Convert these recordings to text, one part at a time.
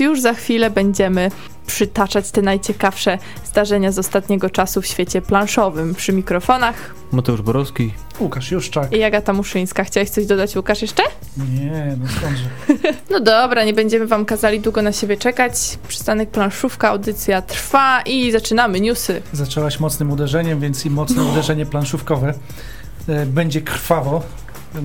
Już za chwilę będziemy przytaczać te najciekawsze zdarzenia z ostatniego czasu w świecie planszowym. Przy mikrofonach Mateusz Borowski. Łukasz Juszczak. i Agata Muszyńska. Chciałeś coś dodać, Łukasz, jeszcze? Nie, no skądże. No dobra, nie będziemy wam kazali długo na siebie czekać. Przystanek planszówka, audycja trwa i zaczynamy newsy. Zaczęłaś mocnym uderzeniem, więc i mocne uderzenie planszówkowe. E, Będzie krwawo.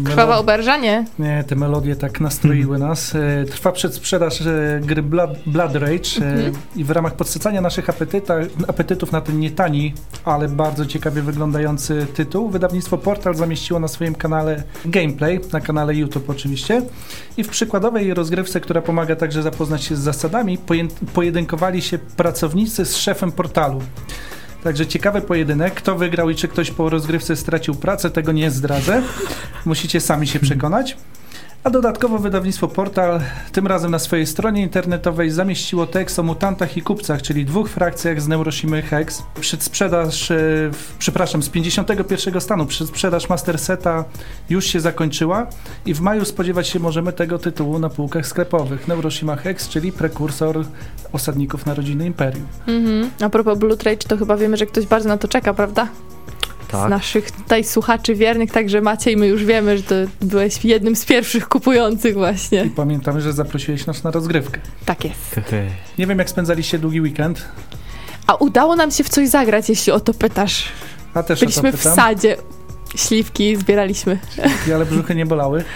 Krwawa Melo- oberżanie. Nie, te melodie tak nastroiły nas. E, Trwa przedsprzedaż e, gry Blood, Rage Mhm. i w ramach podsycania naszych apetyta, apetytów na ten nietani, ale bardzo ciekawie wyglądający tytuł, wydawnictwo Portal zamieściło na swoim kanale gameplay, na kanale YouTube oczywiście. I w przykładowej rozgrywce, która pomaga także zapoznać się z zasadami, pojedynkowali się pracownicy z szefem portalu. Także ciekawy pojedynek. Kto wygrał i czy ktoś po rozgrywce stracił pracę, tego nie zdradzę. Musicie sami się przekonać. A dodatkowo wydawnictwo Portal tym razem na swojej stronie internetowej zamieściło tekst o mutantach i kupcach, czyli dwóch frakcjach z Neuroshimy Hex. Przedsprzedaż, w- przepraszam, z 51 stanu przedsprzedaż Master Seta już się zakończyła i w maju spodziewać się możemy tego tytułu na półkach sklepowych. Neuroshima Hex, czyli prekursor osadników Narodziny Imperium. Mhm. A propos Blood Rage, to chyba wiemy, że ktoś bardzo na to czeka, prawda? Z Tak. naszych tutaj słuchaczy wiernych, także Maciej, my już wiemy, że to byłeś jednym z pierwszych kupujących właśnie. I pamiętamy, że zaprosiłeś nas na rozgrywkę. Tak jest. Nie wiem, jak spędzaliście długi weekend, A udało nam się w coś zagrać, jeśli o to pytasz. a też o Byliśmy w sadzie. Śliwki zbieraliśmy. ale brzuchy nie bolały.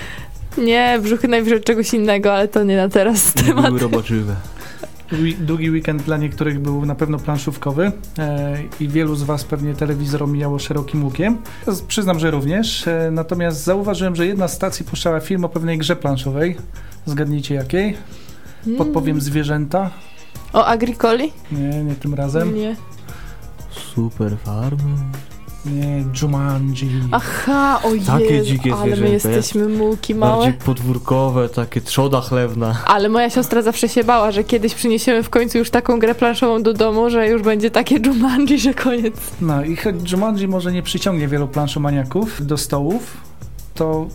Nie, brzuchy najwyżej czegoś innego, ale to nie na teraz Nie temat. były roboczywe. Długi- weekend dla niektórych był na pewno planszówkowy e, i wielu z Was pewnie telewizor omijało szerokim łukiem. Przyznam, że również. E, natomiast zauważyłem, że jedna z stacji puszczała film o pewnej grze planszowej. Zgadnijcie jakiej? Podpowiem zwierzęta. Mm. O Agricoli? Nie, nie tym razem. Nie. Super farmy. Nie, Jumanji. Aha, o Takie dzikie ale my jesteśmy mułki Bardziej małe. podwórkowe, takie trzoda chlewna. Ale moja siostra zawsze się bała, że kiedyś przyniesiemy w końcu już taką grę planszową do domu, że już będzie takie Jumanji, że koniec. No i choć Jumanji może nie przyciągnie wielu planszomaniaków do stołów, to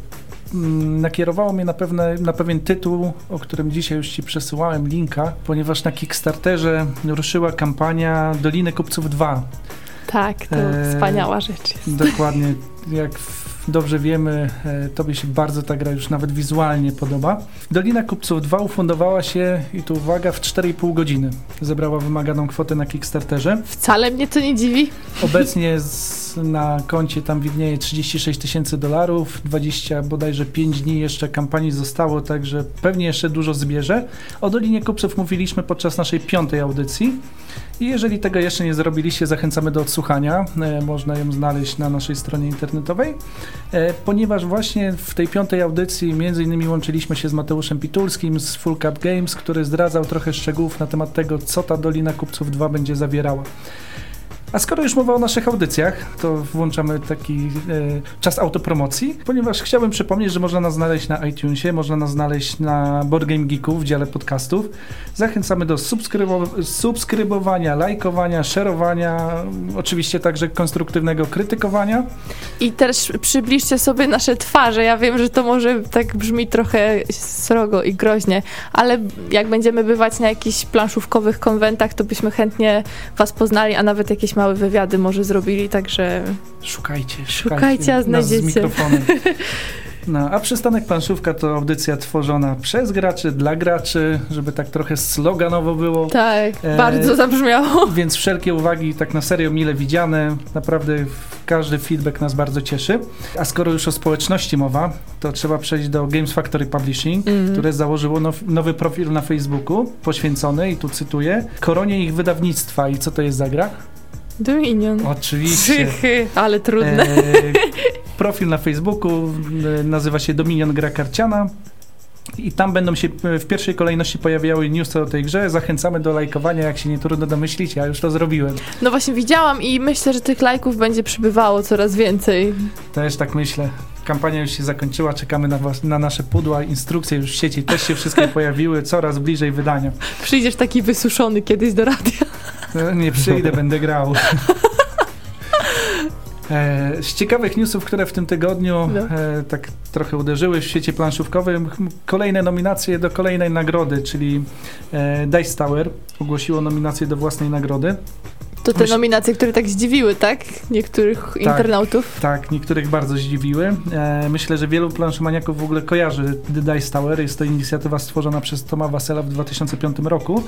mm, nakierowało mnie na, pewne, na pewien tytuł, o którym dzisiaj już Ci przesyłałem linka, ponieważ na Kickstarterze ruszyła kampania Doliny Kupców 2. Tak, to Eee, wspaniała rzecz jest. Dokładnie, jak dobrze wiemy, e, Tobie się bardzo ta gra już nawet wizualnie podoba. Dolina Kupców 2 ufundowała się, i tu uwaga, w 4,5 godziny. Zebrała wymaganą kwotę na Kickstarterze. Wcale mnie to nie dziwi. Obecnie z, na koncie tam widnieje 36 tysięcy dolarów, 20 bodajże 5 dni jeszcze kampanii zostało, także pewnie jeszcze dużo zbierze. O Dolinie Kupców mówiliśmy podczas naszej piątej audycji i jeżeli tego jeszcze nie zrobiliście, zachęcamy do odsłuchania. E, można ją znaleźć na naszej stronie internetowej, e, ponieważ właśnie w tej piątej audycji między innymi łączyliśmy się z Mateuszem Pitulskim z Full Cup Games, który zdradzał trochę szczegółów na temat tego, co ta Dolina Kupców 2 będzie zawierała. A skoro już mowa o naszych audycjach, to włączamy taki e, czas autopromocji, ponieważ chciałbym przypomnieć, że można nas znaleźć na iTunesie, można nas znaleźć na Board Game Geeku w dziale podcastów. Zachęcamy do subskrybo- subskrybowania, lajkowania, szerowania, oczywiście także konstruktywnego krytykowania. I też przybliżcie sobie nasze twarze. Ja wiem, że to może tak brzmi trochę srogo i groźnie, ale jak będziemy bywać na jakichś planszówkowych konwentach, to byśmy chętnie was poznali, a nawet jakieś małe wywiady może zrobili, także Szukajcie, Szukajcie, a nas z znajdziecie. mikrofonem. No, a przystanek planszówka to audycja tworzona przez graczy, dla graczy, żeby tak trochę sloganowo było. tak, E, bardzo zabrzmiało. Więc wszelkie uwagi tak na serio mile widziane. Naprawdę każdy feedback nas bardzo cieszy. A skoro już o społeczności mowa, to trzeba przejść do Games Factory Publishing, Mhm. które założyło now, nowy profil na Facebooku poświęcony, i tu cytuję, koronie ich wydawnictwa. I co to jest za gra? Dominion. Oczywiście. Psychy, ale trudne. E, profil na Facebooku e, nazywa się Dominion Gra Karciana. I tam będą się e, w pierwszej kolejności pojawiały newsy o tej grze. Zachęcamy do lajkowania, jak się nie trudno domyślić, ja już to zrobiłem. No właśnie widziałam i myślę, że tych lajków będzie przybywało coraz więcej. Też tak myślę. Kampania już się zakończyła, czekamy na, was, na nasze pudła, instrukcje już w sieci też się wszystkie pojawiły, coraz bliżej wydania. Przyjdziesz taki wysuszony kiedyś do radia. Nie przyjdę, będę grał. E, z ciekawych newsów, które w tym tygodniu No. e, tak trochę uderzyły w świecie planszówkowym, kolejne nominacje do kolejnej nagrody, czyli e, Dice Tower ogłosiło nominację do własnej nagrody. To te nominacje, które tak zdziwiły, tak? Niektórych internautów. Tak, niektórych bardzo zdziwiły. E, myślę, że wielu planszomaniaków w ogóle kojarzy The Dice Tower. Jest to inicjatywa stworzona przez Toma Wasela w 2005 roku.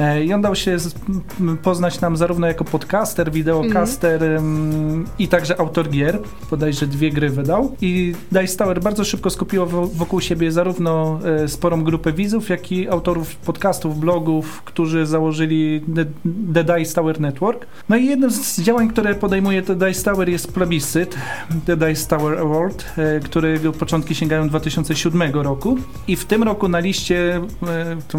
E, I on dał się poznać nam zarówno jako podcaster, wideocaster mm, i także autor gier. Bodajże dwie gry wydał. I Dice Tower bardzo szybko skupiło wo- wokół siebie zarówno e, sporą grupę widzów, jak i autorów podcastów, blogów, którzy założyli The, Dice Tower Network. No i jednym z działań, które podejmuje The Dice Tower jest plebiscyt, The Dice Tower Award, e, którego początki sięgają 2007 roku. I w tym roku na liście,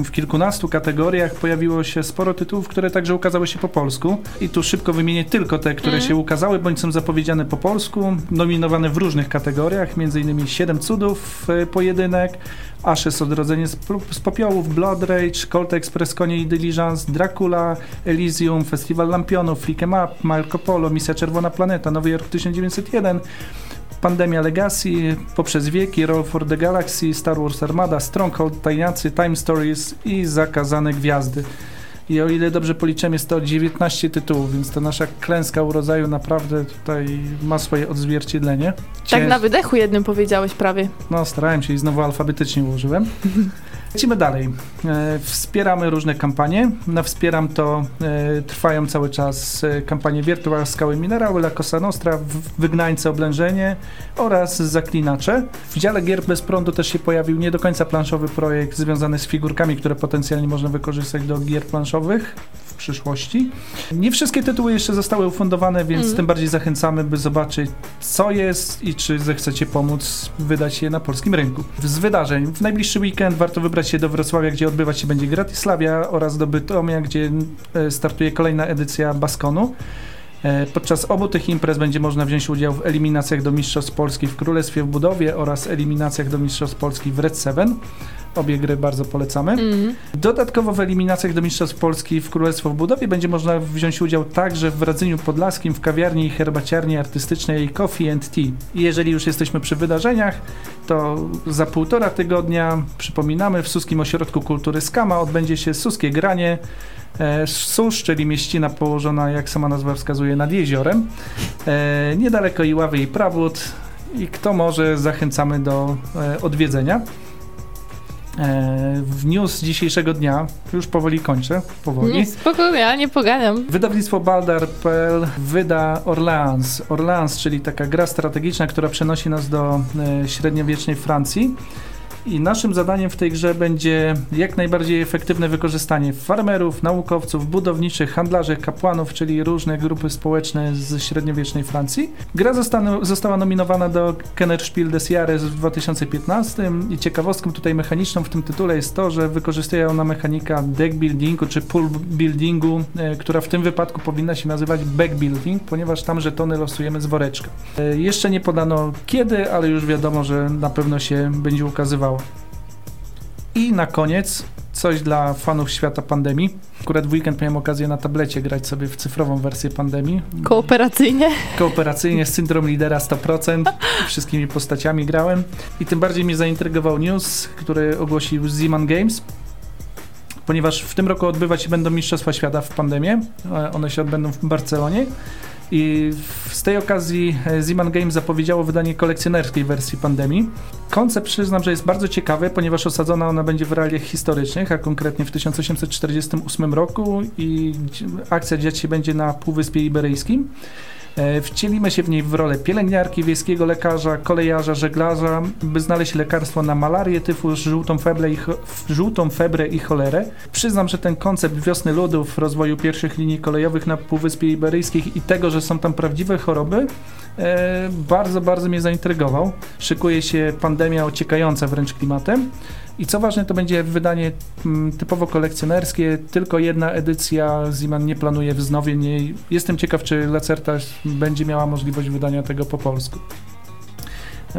w kilkunastu kategoriach pojawiło się sporo tytułów, które także ukazały się po polsku. I tu szybko wymienię tylko te, które Mhm. się ukazały, bądź są zapowiedziane po polsku, nominowane w różnych kategoriach, m.in. Siedem cudów, e, pojedynek, Ashes Odrodzenie z, z popiołów, Blood Rage, Colt Express Konie i Diligence, Dracula, Elysium, Festiwal Lampionów, Flick 'em Up, Marco Polo, Misja Czerwona Planeta, Nowy Jork 1901, Pandemia Legacy, Poprzez Wieki, Roll for the Galaxy, Star Wars Armada, Stronghold, Tajniacy, Time Stories i Zakazane Gwiazdy. I o ile dobrze policzyłem, jest to 19 tytułów, więc ta nasza klęska urodzaju naprawdę tutaj ma swoje odzwierciedlenie. Tak Cięż- na wydechu jednym powiedziałeś prawie. no, starałem się i znowu alfabetycznie ułożyłem. Lecimy dalej. E, wspieramy różne kampanie. Na Wspieram to e, trwają cały czas e, kampanie Virtual Skały Minerały, La Cosa Nostra, Wygnańce Oblężenie oraz Zaklinacze. W dziale gier bez prądu też się pojawił nie do końca planszowy projekt związany z figurkami, które potencjalnie można wykorzystać do gier planszowych przyszłości. Nie wszystkie tytuły jeszcze zostały ufundowane, więc Mm. tym bardziej zachęcamy, by zobaczyć co jest i czy zechcecie pomóc wydać je na polskim rynku. Z wydarzeń w najbliższy weekend warto wybrać się do Wrocławia, gdzie odbywać się będzie Gratislavia oraz do Bytomia, gdzie e, startuje kolejna edycja Baskonu. E, Podczas obu tych imprez będzie można wziąć udział w eliminacjach do Mistrzostw Polski w Królestwie w Budowie oraz eliminacjach do Mistrzostw Polski w Red Seven. Obie gry bardzo polecamy. Mm. Dodatkowo w eliminacjach do Mistrzostw Polski w Królestwo w Budowie będzie można wziąć udział także w Radzeniu Podlaskim w kawiarni i herbaciarni artystycznej Coffee and Tea. I jeżeli już jesteśmy przy wydarzeniach, to za półtora tygodnia, przypominamy, w Suskim Ośrodku Kultury Skama odbędzie się Suskie Granie. E, Sus, czyli mieścina położona, jak sama nazwa wskazuje, nad jeziorem. E, niedaleko Iławy i Prawód. I kto może, zachęcamy do e, odwiedzenia. W news dzisiejszego dnia, już powoli kończę, powoli. Nie, spokojnie, ja nie pogadam. Wydawnictwo Baldar.pl wyda Orleans. Orleans, czyli taka gra strategiczna, która przenosi nas do średniowiecznej Francji. I naszym zadaniem w tej grze będzie jak najbardziej efektywne wykorzystanie farmerów, naukowców, budowniczych, handlarzy, kapłanów, czyli różne grupy społeczne z średniowiecznej Francji. Gra została, została nominowana do Kennerspiel des Jahres w 2015 i ciekawostką tutaj mechaniczną w tym tytule jest to, że wykorzystuje ona mechanika deck buildingu czy pool buildingu, e, która w tym wypadku powinna się nazywać back building, ponieważ tam żetony losujemy z woreczka. E, Jeszcze nie podano kiedy, ale już wiadomo, że na pewno się będzie ukazywało. I na koniec coś dla fanów świata pandemii. Akurat w weekend miałem okazję na tablecie grać sobie w cyfrową wersję pandemii. Kooperacyjnie. Kooperacyjnie z syndrom lidera 100%. Wszystkimi postaciami grałem. I tym bardziej mnie zaintrygował news, który ogłosił Zeman Games. Ponieważ w tym roku odbywać się będą Mistrzostwa Świata w pandemię. E, One się odbędą w Barcelonie. I z tej okazji e, Zeman Games zapowiedziało wydanie kolekcjonerskiej wersji pandemii. Koncept przyznam, że jest bardzo ciekawy, ponieważ osadzona ona będzie w realiach historycznych, a konkretnie w 1848 roku i akcja dziać się będzie na Półwyspie Iberyjskim. E, Wcielimy się w niej w rolę pielęgniarki, wiejskiego lekarza, kolejarza, żeglarza, by znaleźć lekarstwo na malarię, tyfus, żółtą febrę i, żółtą febrę i cholerę. Przyznam, że ten koncept wiosny ludów, rozwoju pierwszych linii kolejowych na Półwyspie Iberyjskich i tego, że są tam prawdziwe choroby, bardzo, bardzo mnie zaintrygował. Szykuje się pandemia ociekająca wręcz klimatem. I co ważne, to będzie wydanie mm, typowo kolekcjonerskie, tylko jedna edycja. Ziman nie planuje wznowień. Jestem ciekaw, czy Lacerta będzie miała możliwość wydania tego po polsku.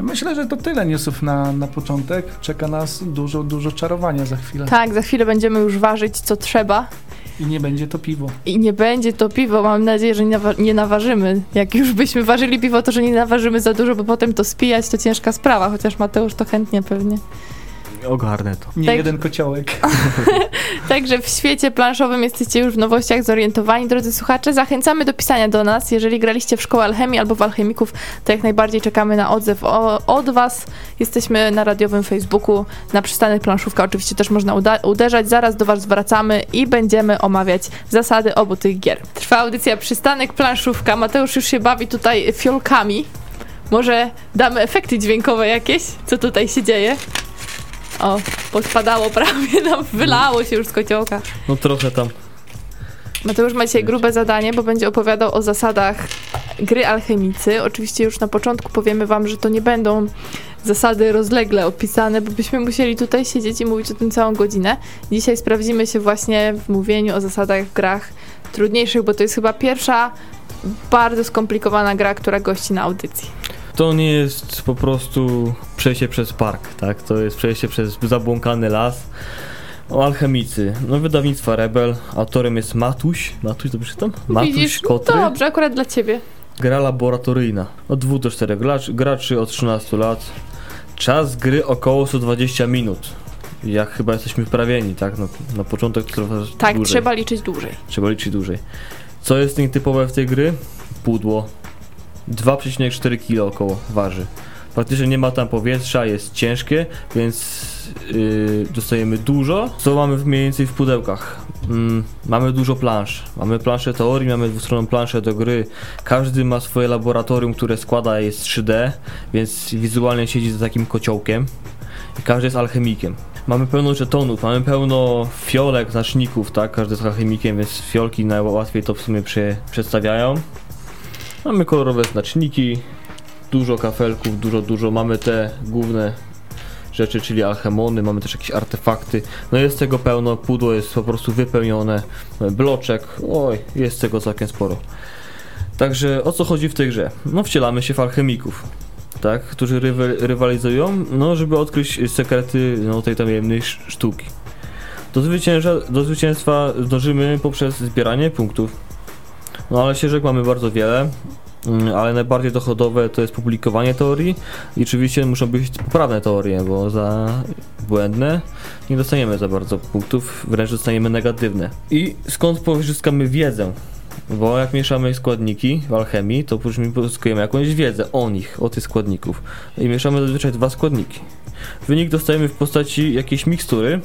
Myślę, że to tyle newsów na, na początek. Czeka nas dużo, dużo czarowania za chwilę. Tak, za chwilę będziemy już ważyć, co trzeba. I nie będzie to piwo. I nie będzie to piwo, mam nadzieję, że nie, nawa- nie naważymy. Jak już byśmy ważyli piwo, to że nie naważymy za dużo, bo potem to spijać to ciężka sprawa, chociaż Mateusz to chętnie pewnie. Ogarnę to. Nie Tak. jeden kociołek. Także w świecie planszowym jesteście już w nowościach zorientowani, drodzy słuchacze. Zachęcamy do pisania do nas. Jeżeli graliście w szkołę alchemii albo w alchemików, to jak najbardziej czekamy na odzew o, od was. Jesteśmy na radiowym Facebooku, na przystanek planszówka oczywiście też można uda- uderzać. Zaraz do was wracamy i będziemy omawiać zasady obu tych gier. Trwa audycja Przystanek Planszówka. Mateusz już się bawi tutaj fiolkami. Może damy efekty dźwiękowe jakieś? Co tutaj się dzieje? O, podpadało prawie nam, wylało się już z kociołka. No trochę tam. Mateusz ma dzisiaj grube zadanie, bo będzie opowiadał o zasadach gry alchemicy. Oczywiście już na początku powiemy wam, że to nie będą zasady rozlegle opisane, bo byśmy musieli tutaj siedzieć i mówić o tym całą godzinę. Dzisiaj sprawdzimy się właśnie w mówieniu o zasadach w grach trudniejszych, bo to jest chyba pierwsza bardzo skomplikowana gra, która gości na audycji. To nie jest po prostu przejście przez park, tak? To jest przejście przez zabłąkany las. O alchemicy. No wydawnictwa Rebel. Autorem jest Matuś. Matuś, dobrze czytam? Matuś Widzisz? Kotry. Dobrze, akurat dla ciebie. Gra laboratoryjna. Od 2 do 4 graczy, graczy od 13 lat. Czas gry około 120 minut. Jak chyba jesteśmy wprawieni, tak? Na, na początek trwa Tak, dłużej. trzeba liczyć dłużej. Trzeba liczyć dłużej. Co jest nietypowe w tej gry? Pudło. 2,4 kg około waży. Praktycznie nie ma tam powietrza, jest ciężkie, więc yy, dostajemy dużo. Co mamy mniej więcej w pudełkach? Mm, mamy dużo plansz. Mamy planszę teorii, mamy dwustronną planszę do gry. Każdy ma swoje laboratorium, które składa jest 3D, więc wizualnie siedzi za takim kociołkiem. I każdy jest alchemikiem. Mamy pełno żetonów, mamy pełno fiolek, znaczników, tak? Każdy jest alchemikiem, więc fiolki najłatwiej to w sumie prze, przedstawiają. Mamy kolorowe znaczniki, dużo kafelków, dużo, dużo. Mamy te główne rzeczy, czyli alchemony, mamy też jakieś artefakty. No jest tego pełno, pudło jest po prostu wypełnione, bloczek, oj, jest tego całkiem sporo. Także o co chodzi w tej grze? No wcielamy się w alchemików, tak, którzy rywa- rywalizują, no żeby odkryć sekrety no, tej tajemnej sz- sztuki. Do, do zwycięstwa dążymy poprzez zbieranie punktów. No ale ścieżek mamy bardzo wiele, mm, ale najbardziej dochodowe to jest publikowanie teorii i oczywiście muszą być poprawne teorie, bo za błędne nie dostaniemy za bardzo punktów, wręcz dostaniemy negatywne. I skąd pozyskamy wiedzę? Bo jak mieszamy składniki w alchemii, to później pozyskujemy jakąś wiedzę o nich, o tych składników. I mieszamy zazwyczaj dwa składniki. Wynik dostajemy w postaci jakiejś mikstury.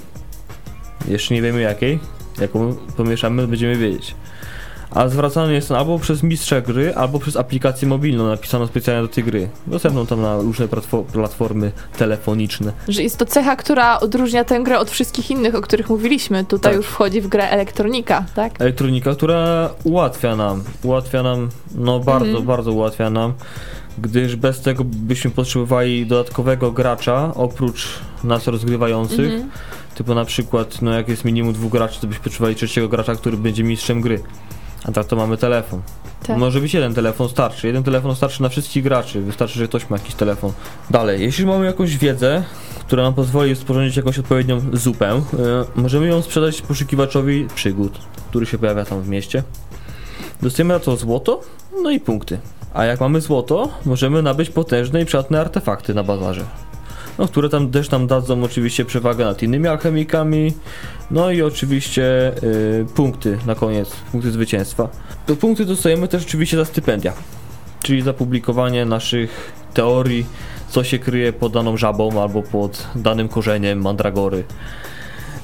Jeszcze nie wiemy jakiej. Jaką pomieszamy, będziemy wiedzieć. A zwracany jest on albo przez mistrza gry, albo przez aplikację mobilną napisaną specjalnie do tej gry. Dostępną tam na różne platfo- platformy telefoniczne. Że jest to cecha, która odróżnia tę grę od wszystkich innych, o których mówiliśmy. Tutaj Tak. już wchodzi w grę elektronika, tak? elektronika, która ułatwia nam, ułatwia nam, no bardzo, Mhm. bardzo ułatwia nam, gdyż bez tego byśmy potrzebowali dodatkowego gracza, oprócz nas rozgrywających, Mhm. typu na przykład, no jak jest minimum dwóch graczy, to byśmy potrzebowali trzeciego gracza, który będzie mistrzem gry. A tak to mamy telefon. Tak. Może być jeden telefon starczy. Jeden telefon starczy na wszystkich graczy. Wystarczy, że ktoś ma jakiś telefon. Dalej, jeśli mamy jakąś wiedzę, która nam pozwoli sporządzić jakąś odpowiednią zupę, e, możemy ją sprzedać poszukiwaczowi przygód, który się pojawia tam w mieście. Dostajemy na to złoto, no i punkty. A jak mamy złoto, możemy nabyć potężne i przydatne artefakty na bazarze. No, które tam też nam dadzą oczywiście przewagę nad innymi alchemikami. No i oczywiście y, punkty na koniec, punkty zwycięstwa. To punkty dostajemy też oczywiście za stypendia, czyli za publikowanie naszych teorii, co się kryje pod daną żabą albo pod danym korzeniem mandragory.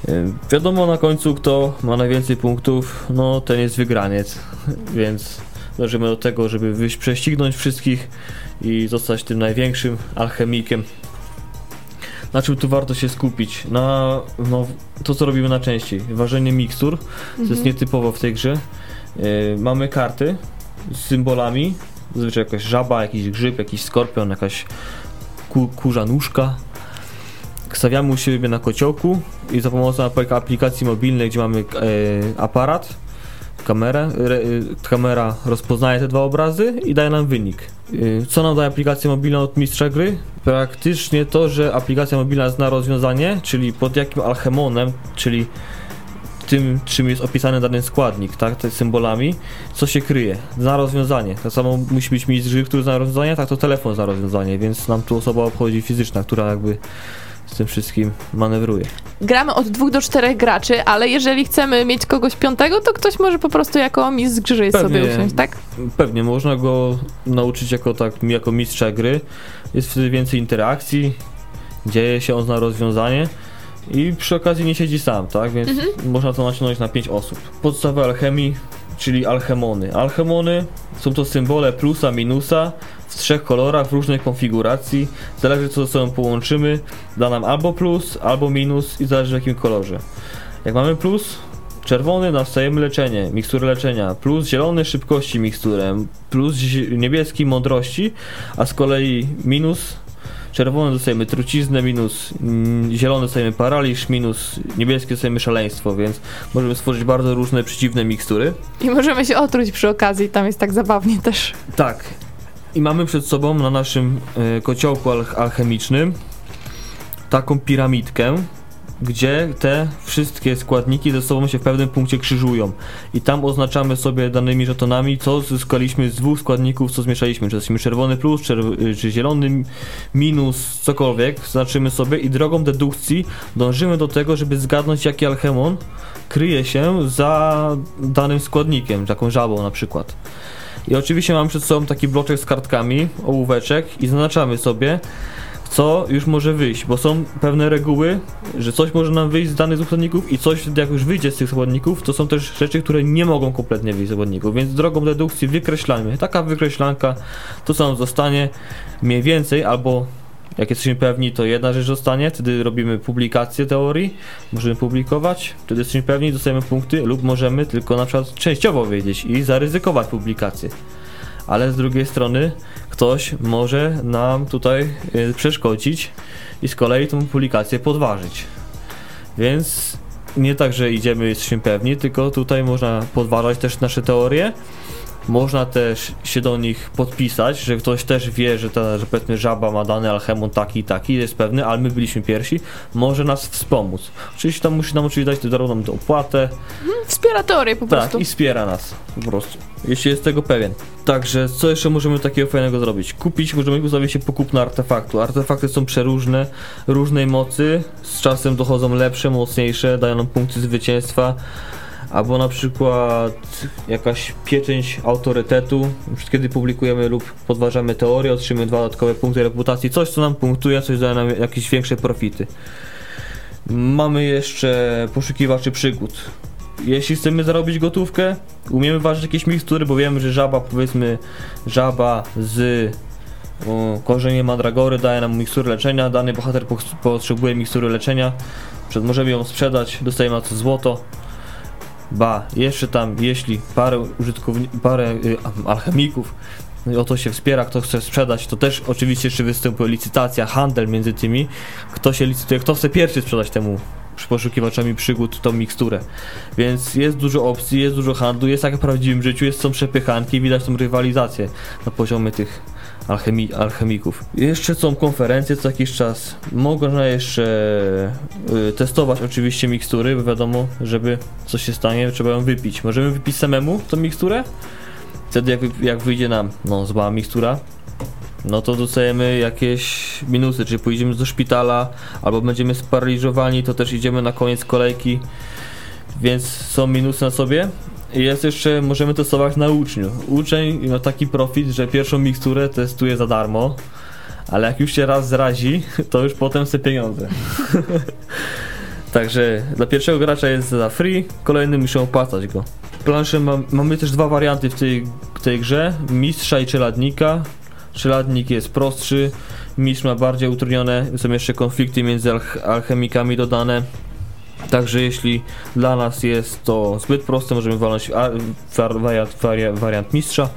Y, Wiadomo na końcu, kto ma najwięcej punktów, no ten jest wygraniec, więc dążymy do tego, żeby prześcignąć wszystkich i zostać tym największym alchemikiem. Na czym tu warto się skupić? Na no, to, co robimy najczęściej. Ważenie mikstur, co jest Mhm. nietypowo w tej grze. Yy, mamy karty z symbolami, zazwyczaj jakaś żaba, jakiś grzyb, jakiś skorpion, jakaś ku, kurza nóżka. Stawiamy u siebie na kociołku i za pomocą apl- aplikacji mobilnej, gdzie mamy e, aparat, kamerę, re, y, kamera rozpoznaje te dwa obrazy i daje nam wynik. Y, Co nam daje aplikacja mobilna od mistrza gry? Praktycznie to, że aplikacja mobilna zna rozwiązanie, czyli pod jakim alchemonem, czyli tym, czym jest opisany dany składnik, tak, te symbolami, co się kryje, zna rozwiązanie. Tak samo musi być mistrz gry, który zna rozwiązanie, tak to telefon zna rozwiązanie, więc nam tu osoba obchodzi fizyczna, która jakby z tym wszystkim manewruje. Gramy od dwóch do czterech graczy, ale jeżeli chcemy mieć kogoś piątego, to ktoś może po prostu jako mistrz gry Pewnie. sobie usiąść, tak? Pewnie można go nauczyć jako, tak, jako mistrza gry. Jest wtedy więcej interakcji, dzieje się, on zna rozwiązanie i przy okazji nie siedzi sam, tak? Więc Mhm. można to naciągnąć na 5 osób. Podstawy alchemii, czyli alchemony. Alchemony są to symbole plusa, minusa w trzech kolorach, w różnej konfiguracji. Zależy co ze sobą połączymy, da nam albo plus, albo minus i zależy w jakim kolorze. Jak mamy plus, Czerwony dostajemy leczenie, mikstury leczenia, plus zielony szybkości miksturę, plus niebieski mądrości, a z kolei minus czerwony dostajemy truciznę, minus mm, zielony dostajemy paraliż, minus niebieski dostajemy szaleństwo, więc możemy stworzyć bardzo różne przeciwne mikstury. I możemy się otruć przy okazji, tam jest tak zabawnie też. Tak. I mamy przed sobą na naszym e, kociołku al- alchemicznym taką piramidkę, gdzie te wszystkie składniki ze sobą się w pewnym punkcie krzyżują. I tam oznaczamy sobie danymi żetonami, co zyskaliśmy z dwóch składników, co zmieszaliśmy. Czy jesteśmy czerwony plus, czy zielony minus, cokolwiek. Znaczymy sobie i drogą dedukcji dążymy do tego, żeby zgadnąć, jaki alchemon kryje się za danym składnikiem, taką żabą na przykład. I oczywiście mam przed sobą taki bloczek z kartkami, ołóweczek i zaznaczamy sobie, co już może wyjść, bo są pewne reguły, że coś może nam wyjść z danych składników i coś jak już wyjdzie z tych składników, to są też rzeczy, które nie mogą kompletnie wyjść z składników, więc drogą dedukcji wykreślamy. Taka wykreślanka, to nam zostanie mniej więcej, albo jak jesteśmy pewni, to jedna rzecz zostanie, wtedy robimy publikację teorii, możemy publikować, wtedy jesteśmy pewni, dostajemy punkty lub możemy tylko na przykład częściowo wiedzieć i zaryzykować publikację. Ale z drugiej strony ktoś może nam tutaj y, przeszkodzić i z kolei tą publikację podważyć. Więc nie tak, że idziemy, jesteśmy pewni, tylko tutaj można podważać też nasze teorie. Można też się do nich podpisać, że ktoś też wie, że ta, że powiedzmy żaba ma dany alchemon taki i taki, jest pewny, ale my byliśmy pierwsi, może nas wspomóc. Oczywiście tam musi nam oczywiście dać darową opłatę, Wspiera teorię po tak, prostu. i wspiera nas po prostu, jeśli jest tego pewien. Także co jeszcze możemy takiego fajnego zrobić? Kupić, możemy ustawić się po kupno artefaktu. Artefakty są przeróżne, różnej mocy, z czasem dochodzą lepsze, mocniejsze, dają nam punkty zwycięstwa. Albo na przykład jakaś pieczęć autorytetu, kiedy publikujemy lub podważamy teorię, otrzymujemy dwa dodatkowe punkty reputacji, coś co nam punktuje, coś daje nam jakieś większe profity. Mamy jeszcze poszukiwaczy przygód. Jeśli chcemy zarobić gotówkę, umiemy ważyć jakieś mikstury, bo wiemy, że żaba, powiedzmy, żaba z o, korzeniem mandragory daje nam mikstury leczenia, dany bohater po- potrzebuje mikstury leczenia, możemy ją sprzedać, dostajemy na to złoto. Ba, jeszcze tam, jeśli parę użytkowników, parę y, alchemików o to się wspiera, kto chce sprzedać, to też oczywiście jeszcze występuje licytacja, handel między tymi, kto się licytuje, kto chce pierwszy sprzedać temu przy poszukiwaczami przygód tą miksturę. Więc jest dużo opcji, jest dużo handlu, jest jak w prawdziwym życiu, jest są przepychanki, widać tą rywalizację na poziomie tych alchemi alchemików. Jeszcze są konferencje co jakiś czas. Można jeszcze y, testować oczywiście mikstury, bo wiadomo, żeby coś się stanie, trzeba ją wypić. Możemy wypić samemu tą miksturę. Wtedy jak, jak wyjdzie nam no, zła mikstura, no to dostajemy jakieś minusy, czyli pójdziemy do szpitala, albo będziemy sparaliżowani, to też idziemy na koniec kolejki, więc są minusy na sobie. Jest jeszcze, możemy testować na uczniu. Uczeń ma taki profit, że pierwszą miksturę testuje za darmo, ale jak już się raz zrazi, to już potem chce pieniądze. Także dla pierwszego gracza jest za free, kolejny muszą opłacać go. Plansze mam, mamy też dwa warianty w tej, w tej grze, mistrza i czeladnika. Czeladnik jest prostszy, mistrz ma bardziej utrudnione, są jeszcze konflikty między alch alchemikami dodane. Także jeśli dla nas jest to zbyt proste, możemy walnąć wariant, waria- wariant mistrza.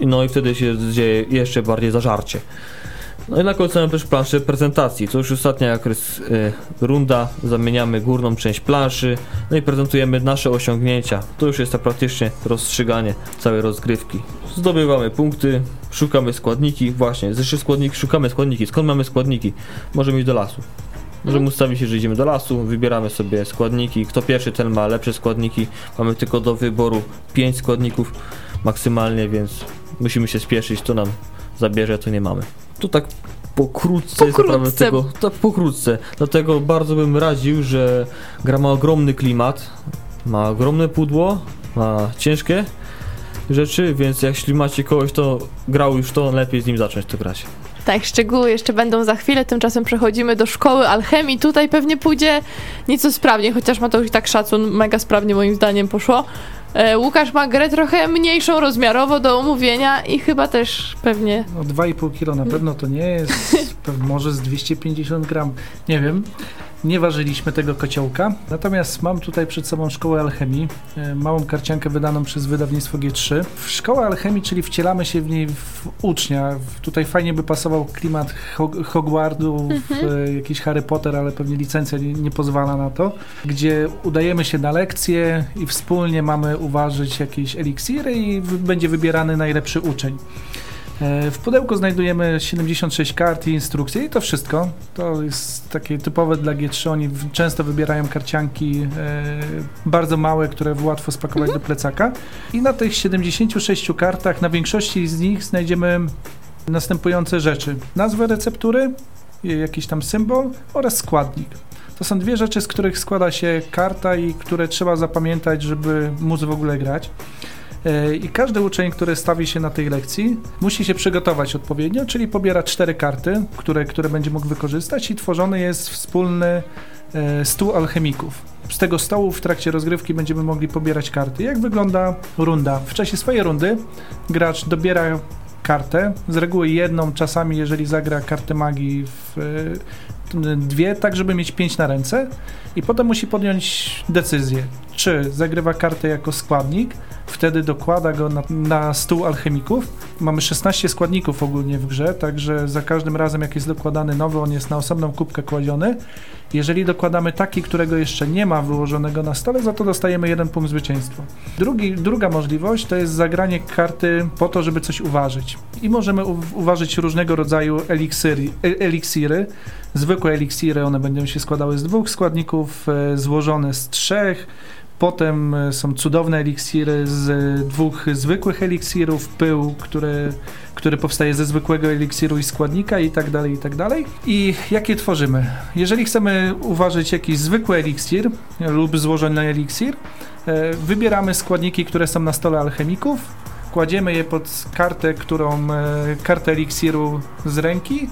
No i wtedy się dzieje jeszcze bardziej zażarcie. No i na końcu mamy też planszę prezentacji. To już ostatnia y, runda. Zamieniamy górną część planszy. No i prezentujemy nasze osiągnięcia. To już jest tak praktycznie rozstrzyganie całej rozgrywki. Zdobywamy punkty, szukamy składniki. Właśnie, zresztą składniki, szukamy składniki. Skąd mamy składniki? Możemy iść do lasu. Możemy ustawić się, że idziemy do lasu, wybieramy sobie składniki. Kto pierwszy, ten ma lepsze składniki. Mamy tylko do wyboru 5 składników maksymalnie, więc musimy się spieszyć. To nam zabierze, to nie mamy. To tak pokrótce jest naprawdę Pokrótce. tego. Tak pokrótce. Dlatego bardzo bym radził, że gra ma ogromny klimat, ma ogromne pudło, ma ciężkie rzeczy, więc jeśli macie kogoś, kto grał już to, lepiej z nim zacząć to grać. Tak, szczegóły jeszcze będą za chwilę, tymczasem przechodzimy do szkoły alchemii. Tutaj pewnie pójdzie nieco sprawniej, chociaż ma to już tak szacun, mega sprawnie moim zdaniem poszło. E, Łukasz ma grę trochę mniejszą rozmiarowo do omówienia i chyba też pewnie No 2,5 kilo na pewno to nie jest, może z 250 gram, nie wiem. Nie ważyliśmy tego kociołka. Natomiast mam tutaj przed sobą szkołę alchemii, e, małą karciankę wydaną przez wydawnictwo G3. W szkołę alchemii, czyli wcielamy się w niej w ucznia. Tutaj fajnie by pasował klimat Hog- Hogwartu, w, e, jakiś Harry Potter, ale pewnie licencja nie, nie pozwala na to. Gdzie udajemy się na lekcje i wspólnie mamy uważać jakieś eliksiry i będzie wybierany najlepszy uczeń. E, W pudełku znajdujemy 76 kart i instrukcje i to wszystko. To jest takie typowe dla G3. Oni często wybierają karcianki e, bardzo małe, które łatwo spakować do plecaka. I na tych 76 kartach, na większości z nich znajdziemy następujące rzeczy. Nazwę receptury, jakiś tam symbol oraz składnik. To są dwie rzeczy, z których składa się karta i które trzeba zapamiętać, żeby móc w ogóle grać. E, I każdy uczeń, który stawi się na tej lekcji, musi się przygotować odpowiednio, czyli pobiera cztery karty, które, które będzie mógł wykorzystać i tworzony jest wspólny e, stół alchemików. Z tego stołu w trakcie rozgrywki będziemy mogli pobierać karty. Jak wygląda runda? W czasie swojej rundy gracz dobiera kartę, z reguły jedną, czasami jeżeli zagra kartę magii w e, dwie, tak żeby mieć pięć na ręce i potem musi podjąć decyzję, czy zagrywa kartę jako składnik, wtedy dokłada go na, na stół alchemików. Mamy 16 składników ogólnie w grze, także za każdym razem jak jest dokładany nowy, on jest na osobną kubkę kładziony. Jeżeli dokładamy taki, którego jeszcze nie ma wyłożonego na stole, za to dostajemy jeden punkt zwycięstwa. Drugi, druga możliwość to jest zagranie karty po to, żeby coś uważać. I możemy u- uważać różnego rodzaju eliksiry, e- eliksiry. Zwykłe eliksiry, one będą się składały z dwóch składników, e, złożone z trzech. Potem e, są cudowne eliksiry z dwóch zwykłych eliksirów, pył, który, który powstaje ze zwykłego eliksiru i składnika i tak dalej, i tak dalej. I jakie tworzymy? Jeżeli chcemy uważać jakiś zwykły eliksir lub złożony eliksir, e, wybieramy składniki, które są na stole alchemików, kładziemy je pod kartę, którą, kartę eliksiru z ręki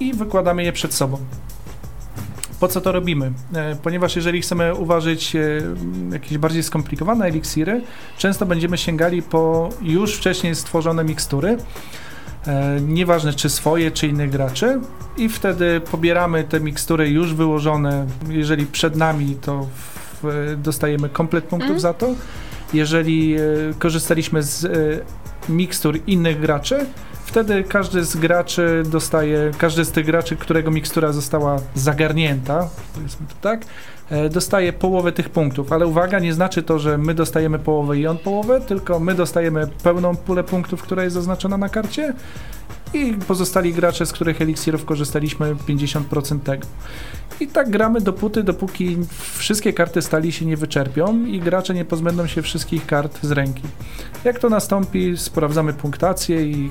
i wykładamy je przed sobą. Po co to robimy? E, Ponieważ jeżeli chcemy uważać e, jakieś bardziej skomplikowane eliksiry, często będziemy sięgali po już wcześniej stworzone mikstury, e, nieważne czy swoje, czy innych graczy i wtedy pobieramy te mikstury już wyłożone, jeżeli przed nami, to w, dostajemy komplet punktów Mm. za to. Jeżeli korzystaliśmy z mikstur innych graczy, wtedy każdy z graczy dostaje, każdy z tych graczy, którego mikstura została zagarnięta, powiedzmy to tak, e, dostaje połowę tych punktów, ale uwaga, nie znaczy to, że my dostajemy połowę i on połowę, tylko my dostajemy pełną pulę punktów, która jest zaznaczona na karcie i pozostali gracze, z których eliksirów korzystaliśmy, 50% tego. I tak gramy dopóty, dopóki wszystkie karty stali się nie wyczerpią i gracze nie pozbędą się wszystkich kart z ręki. Jak to nastąpi, sprawdzamy punktację i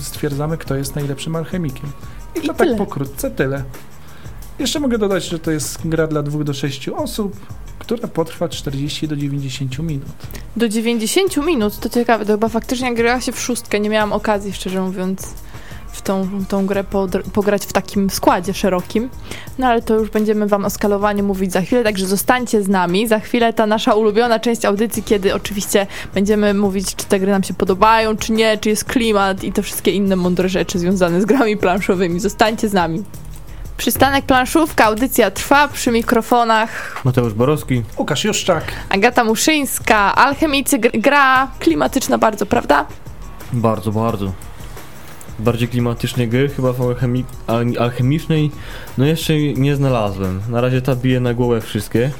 stwierdzamy, kto jest najlepszym alchemikiem. I to I tak tyle. pokrótce tyle. Jeszcze mogę dodać, że to jest gra dla 2 do 6 osób, która potrwa 40 do 90 minut. do 90 minut, to ciekawe, to chyba faktycznie grała się w szóstkę, nie miałam okazji, szczerze mówiąc, w tą, tą grę pograć w takim składzie szerokim. No ale to już będziemy wam o skalowaniu mówić za chwilę, także zostańcie z nami. Za chwilę ta nasza ulubiona część audycji, kiedy oczywiście będziemy mówić, czy te gry nam się podobają, czy nie, czy jest klimat i te wszystkie inne mądre rzeczy związane z grami planszowymi. Zostańcie z nami. Przystanek planszówka, audycja trwa przy mikrofonach Mateusz Borowski. Łukasz Juszczak. Agata Muszyńska, alchemicy, gr- gra klimatyczna bardzo, prawda? Bardzo, bardzo. Bardziej klimatycznej gry, chyba w alchemi al alchemicznej, no jeszcze nie znalazłem. Na razie ta bije na głowę wszystkie,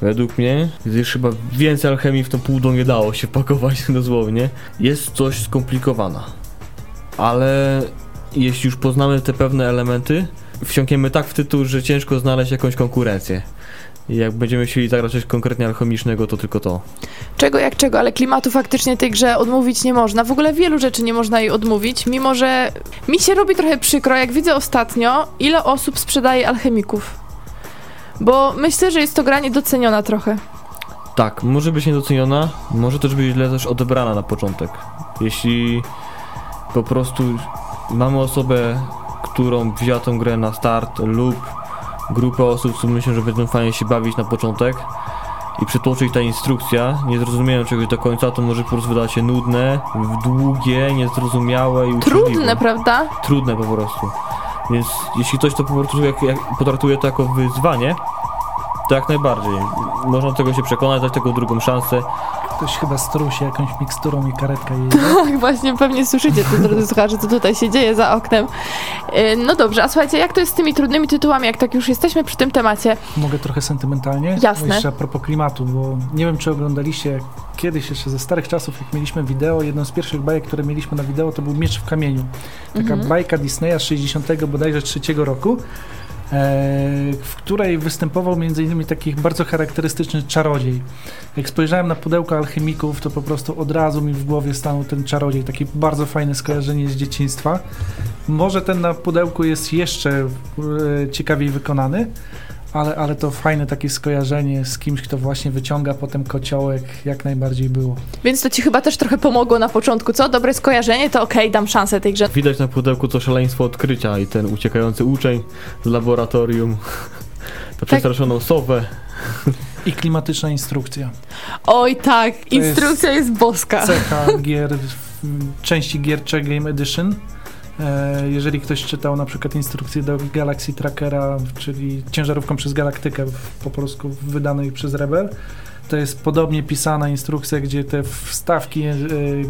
według mnie, gdyż chyba więcej alchemii w tą półdą nie dało się pakować dosłownie. Jest coś skomplikowana, ale jeśli już poznamy te pewne elementy, wsiąkniemy tak w tytuł, że ciężko znaleźć jakąś konkurencję. I jak będziemy chcieli zagrać coś konkretnie alchemicznego, to tylko to. Czego jak czego, ale klimatu faktycznie tej grze odmówić nie można. W ogóle wielu rzeczy nie można jej odmówić, mimo że mi się robi trochę przykro, jak widzę ostatnio, ile osób sprzedaje alchemików. Bo myślę, że jest to gra niedoceniona trochę. Tak, może być niedoceniona, może też być źle też odebrana na początek. Jeśli po prostu mamy osobę, którą wzięła tą grę na start lub grupę osób, co myślą, że będą fajnie się bawić na początek i przytłoczy ich ta instrukcja, nie zrozumieją czegoś do końca, to może po prostu wydać się nudne, długie, niezrozumiałe i. Trudne, prawda? Trudne po prostu. Więc jeśli ktoś to po prostu jak, jak, potraktuje to jako wyzwanie, to jak najbardziej. Można do tego się przekonać, dać tego drugą szansę. Ktoś chyba strusi jakąś miksturą i karetka jedzie. Tak, właśnie pewnie słyszycie, to, drodzy słuchacze, co tutaj się dzieje za oknem. Yy, No dobrze, a słuchajcie, jak to jest z tymi trudnymi tytułami, jak tak już jesteśmy przy tym temacie? Mogę trochę sentymentalnie? Jasne. Jeszcze a propos klimatu, bo nie wiem, czy oglądaliście kiedyś jeszcze ze starych czasów, jak mieliśmy wideo, jedną z pierwszych bajek, które mieliśmy na wideo, to był Miecz w kamieniu. Taka Mhm. bajka Disneya z 60 bodajże trzeciego roku, w której występował innymi taki bardzo charakterystyczny czarodziej. Jak spojrzałem na pudełko alchemików, to po prostu od razu mi w głowie stanął ten czarodziej. Takie bardzo fajne skojarzenie z dzieciństwa. Może ten na pudełku jest jeszcze e, ciekawiej wykonany, ale, ale to fajne takie skojarzenie z kimś, kto właśnie wyciąga potem kociołek, jak najbardziej było. Więc to ci chyba też trochę pomogło na początku, co? Dobre skojarzenie, to okej, dam szansę tej grze. Widać na pudełku to szaleństwo odkrycia i ten uciekający uczeń z laboratorium, to przestraszoną sowę. I klimatyczna instrukcja. Oj tak, jest instrukcja jest boska. Cecha gier, w- części gier Czech Game Edition. E, Jeżeli ktoś czytał na przykład instrukcję do Galaxy Trackera, czyli ciężarówką przez galaktykę po polsku wydanej przez Rebel, to jest podobnie pisana instrukcja, gdzie te wstawki e,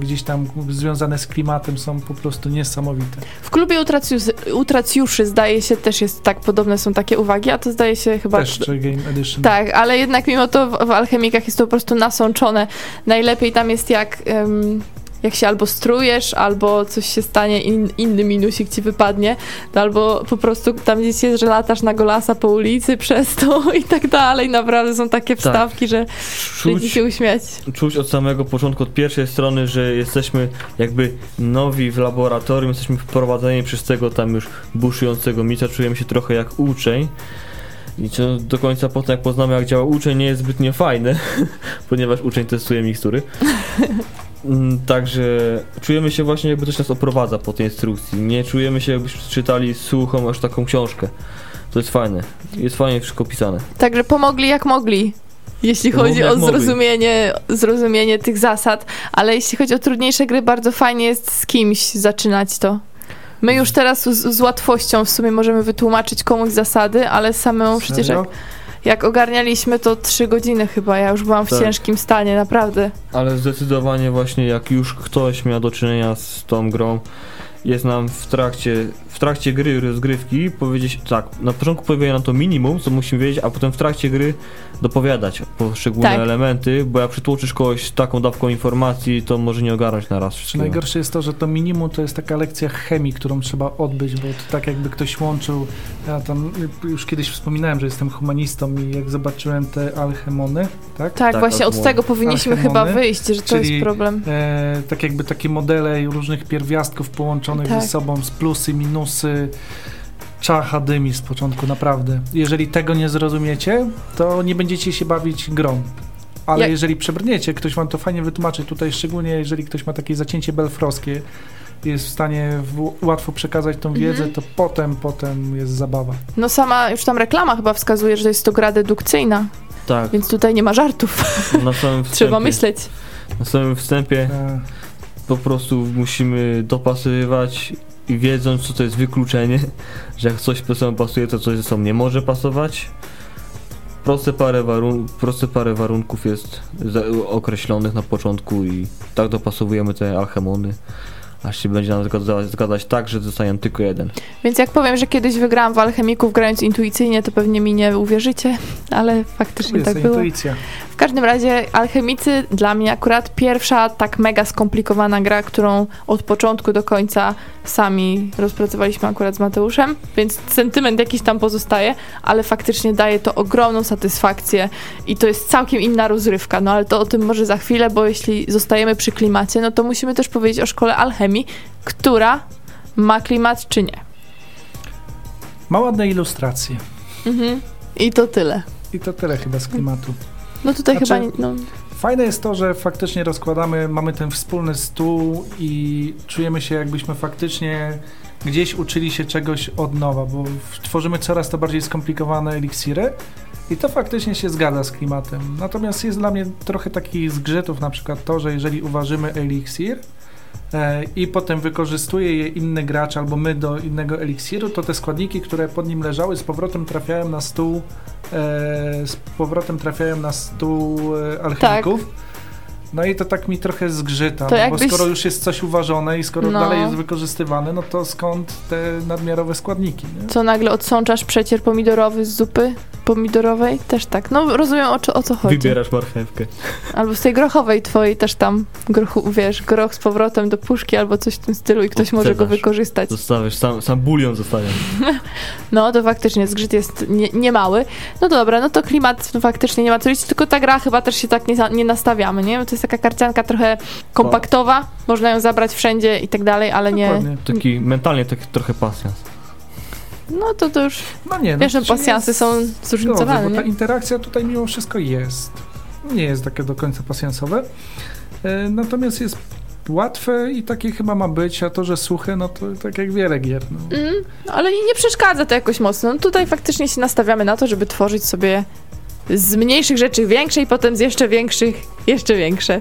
gdzieś tam związane z klimatem są po prostu niesamowite. W klubie utracjuszy, utracjuszy zdaje się też jest tak, podobne są takie uwagi, a to zdaje się chyba... Też Czech Game Edition. Tak, ale jednak mimo to w, w alchemikach jest to po prostu nasączone. Najlepiej tam jest jak, em, jak się albo strujesz, albo coś się stanie, in, inny minusik ci wypadnie, albo po prostu tam gdzieś jest, że latasz na golasa po ulicy przez to i tak dalej. Naprawdę są takie wstawki, że będzie Czuć, się uśmiać. czuć od samego początku, od pierwszej strony, że jesteśmy jakby nowi w laboratorium, jesteśmy wprowadzeni przez tego tam już buszującego mita, czujemy się trochę jak uczeń. I co do końca potem jak poznamy jak działa uczeń nie jest zbytnio fajne, ponieważ uczeń testuje mikstury. Mm, Także czujemy się właśnie jakby ktoś nas oprowadza po tej instrukcji. Nie czujemy się jakbyśmy czytali suchą aż taką książkę. To jest fajne. Jest fajnie wszystko pisane. Także pomogli jak mogli. Jeśli Pomogli chodzi o mogli. zrozumienie, zrozumienie tych zasad, ale jeśli chodzi o trudniejsze gry, bardzo fajnie jest z kimś zaczynać to. My już teraz z, z łatwością w sumie możemy wytłumaczyć komuś zasady, ale samemu przecież jak, jak ogarnialiśmy to trzy godziny chyba, ja już byłam w Tak. ciężkim stanie, naprawdę. Ale zdecydowanie właśnie jak już ktoś miał do czynienia z tą grą, jest nam w trakcie, w trakcie gry, rozgrywki powiedzieć, tak, na początku pojawia nam to minimum, co musimy wiedzieć, a potem w trakcie gry dopowiadać poszczególne Tak. elementy, bo jak przytłoczysz kogoś taką dawką informacji, to może nie ogarnąć na raz wszystkiego. najgorsze jest to, że to minimum to jest taka lekcja chemii, którą trzeba odbyć, bo to tak jakby ktoś łączył. Ja tam już kiedyś wspominałem, że jestem humanistą i jak zobaczyłem te alchemony, tak? Tak, Tak, właśnie od tego powinniśmy chyba Alchemony, wyjść, że to czyli- jest problem. E, tak jakby takie modele różnych pierwiastków połączonych Tak. ze sobą, z plusy, minusy. Czacha dymi z początku, naprawdę. Jeżeli tego nie zrozumiecie, to nie będziecie się bawić grą. Ale Jak- jeżeli przebrniecie, ktoś wam to fajnie wytłumaczy, tutaj szczególnie jeżeli ktoś ma takie zacięcie belfroskie, jest w stanie w, łatwo przekazać tą Mhm. wiedzę, to potem, potem jest zabawa. No sama już tam reklama chyba wskazuje, że jest to gra dedukcyjna, Tak, więc tutaj nie ma żartów. na samym wstępie, Trzeba myśleć. na samym wstępie E, po prostu musimy dopasowywać i wiedząc co to jest wykluczenie, że jak coś ze sobą pasuje, to coś ze sobą nie może pasować. Proste parę, warun- proste parę warunków jest określonych na początku i tak dopasowujemy te alchemony. aż się będzie nam zgadzać, zgadzać tak, że zostanie tylko jeden. Więc jak powiem, że kiedyś wygrałam w Alchemików grając intuicyjnie, to pewnie mi nie uwierzycie, ale faktycznie jest tak było. intuicja. W każdym razie Alchemicy dla mnie akurat pierwsza tak mega skomplikowana gra, którą od początku do końca sami rozpracowaliśmy akurat z Mateuszem, więc sentyment jakiś tam pozostaje, ale faktycznie daje to ogromną satysfakcję i to jest całkiem inna rozrywka, no ale to o tym może za chwilę, bo jeśli zostajemy przy klimacie, no to musimy też powiedzieć o szkole alchemii, która ma klimat czy nie. Ma ładne ilustracje. Mhm. I to tyle. I to tyle chyba z klimatu. No tutaj Znaczy- chyba nie, no, Fajne jest to, że faktycznie rozkładamy, mamy ten wspólny stół i czujemy się jakbyśmy faktycznie gdzieś uczyli się czegoś od nowa, bo tworzymy coraz to bardziej skomplikowane eliksiry i to faktycznie się zgadza z klimatem. Natomiast jest dla mnie trochę takich zgrzytów, na przykład to, że jeżeli uważymy eliksir e, i potem wykorzystuje je inny gracz albo my do innego eliksiru, to te składniki, które pod nim leżały z powrotem trafiają na stół z powrotem trafiają na stół e, alchemików. No i to tak mi trochę zgrzyta, To no jakbyś- bo skoro już jest coś uważone i skoro No. dalej jest wykorzystywane, no to skąd te nadmiarowe składniki, nie? co nagle odsączasz przecier pomidorowy z zupy pomidorowej? Też tak. No rozumiem o, co- o co chodzi. Wybierasz marchewkę. Albo z tej grochowej twojej też tam, grochu, wiesz, groch z powrotem do puszki albo coś w tym stylu i ktoś może go wykorzystać. Zostawiasz, sam, sam bulion zostawiam. No to faktycznie zgrzyt jest nie, niemały. No dobra, no to klimat no, faktycznie nie ma co liczyć, tylko ta gra chyba też się tak nie, nie nastawiamy, nie? Jest taka karcianka trochę kompaktowa, można ją zabrać wszędzie i tak dalej, ale nie... Dokładnie. Taki mentalnie taki trochę pasjans. No to to już, No nie, no, wiesz, że nie pasjansy są zróżnicowane, bo ta nie? interakcja tutaj mimo wszystko jest. Nie jest takie do końca pasjansowe. E, natomiast jest łatwe i takie chyba ma być, a to, że suche, no to tak jak wiele gier. No. Mm, ale nie przeszkadza to jakoś mocno. No tutaj faktycznie się nastawiamy na to, żeby tworzyć sobie z mniejszych rzeczy większe i potem z jeszcze większych jeszcze większe.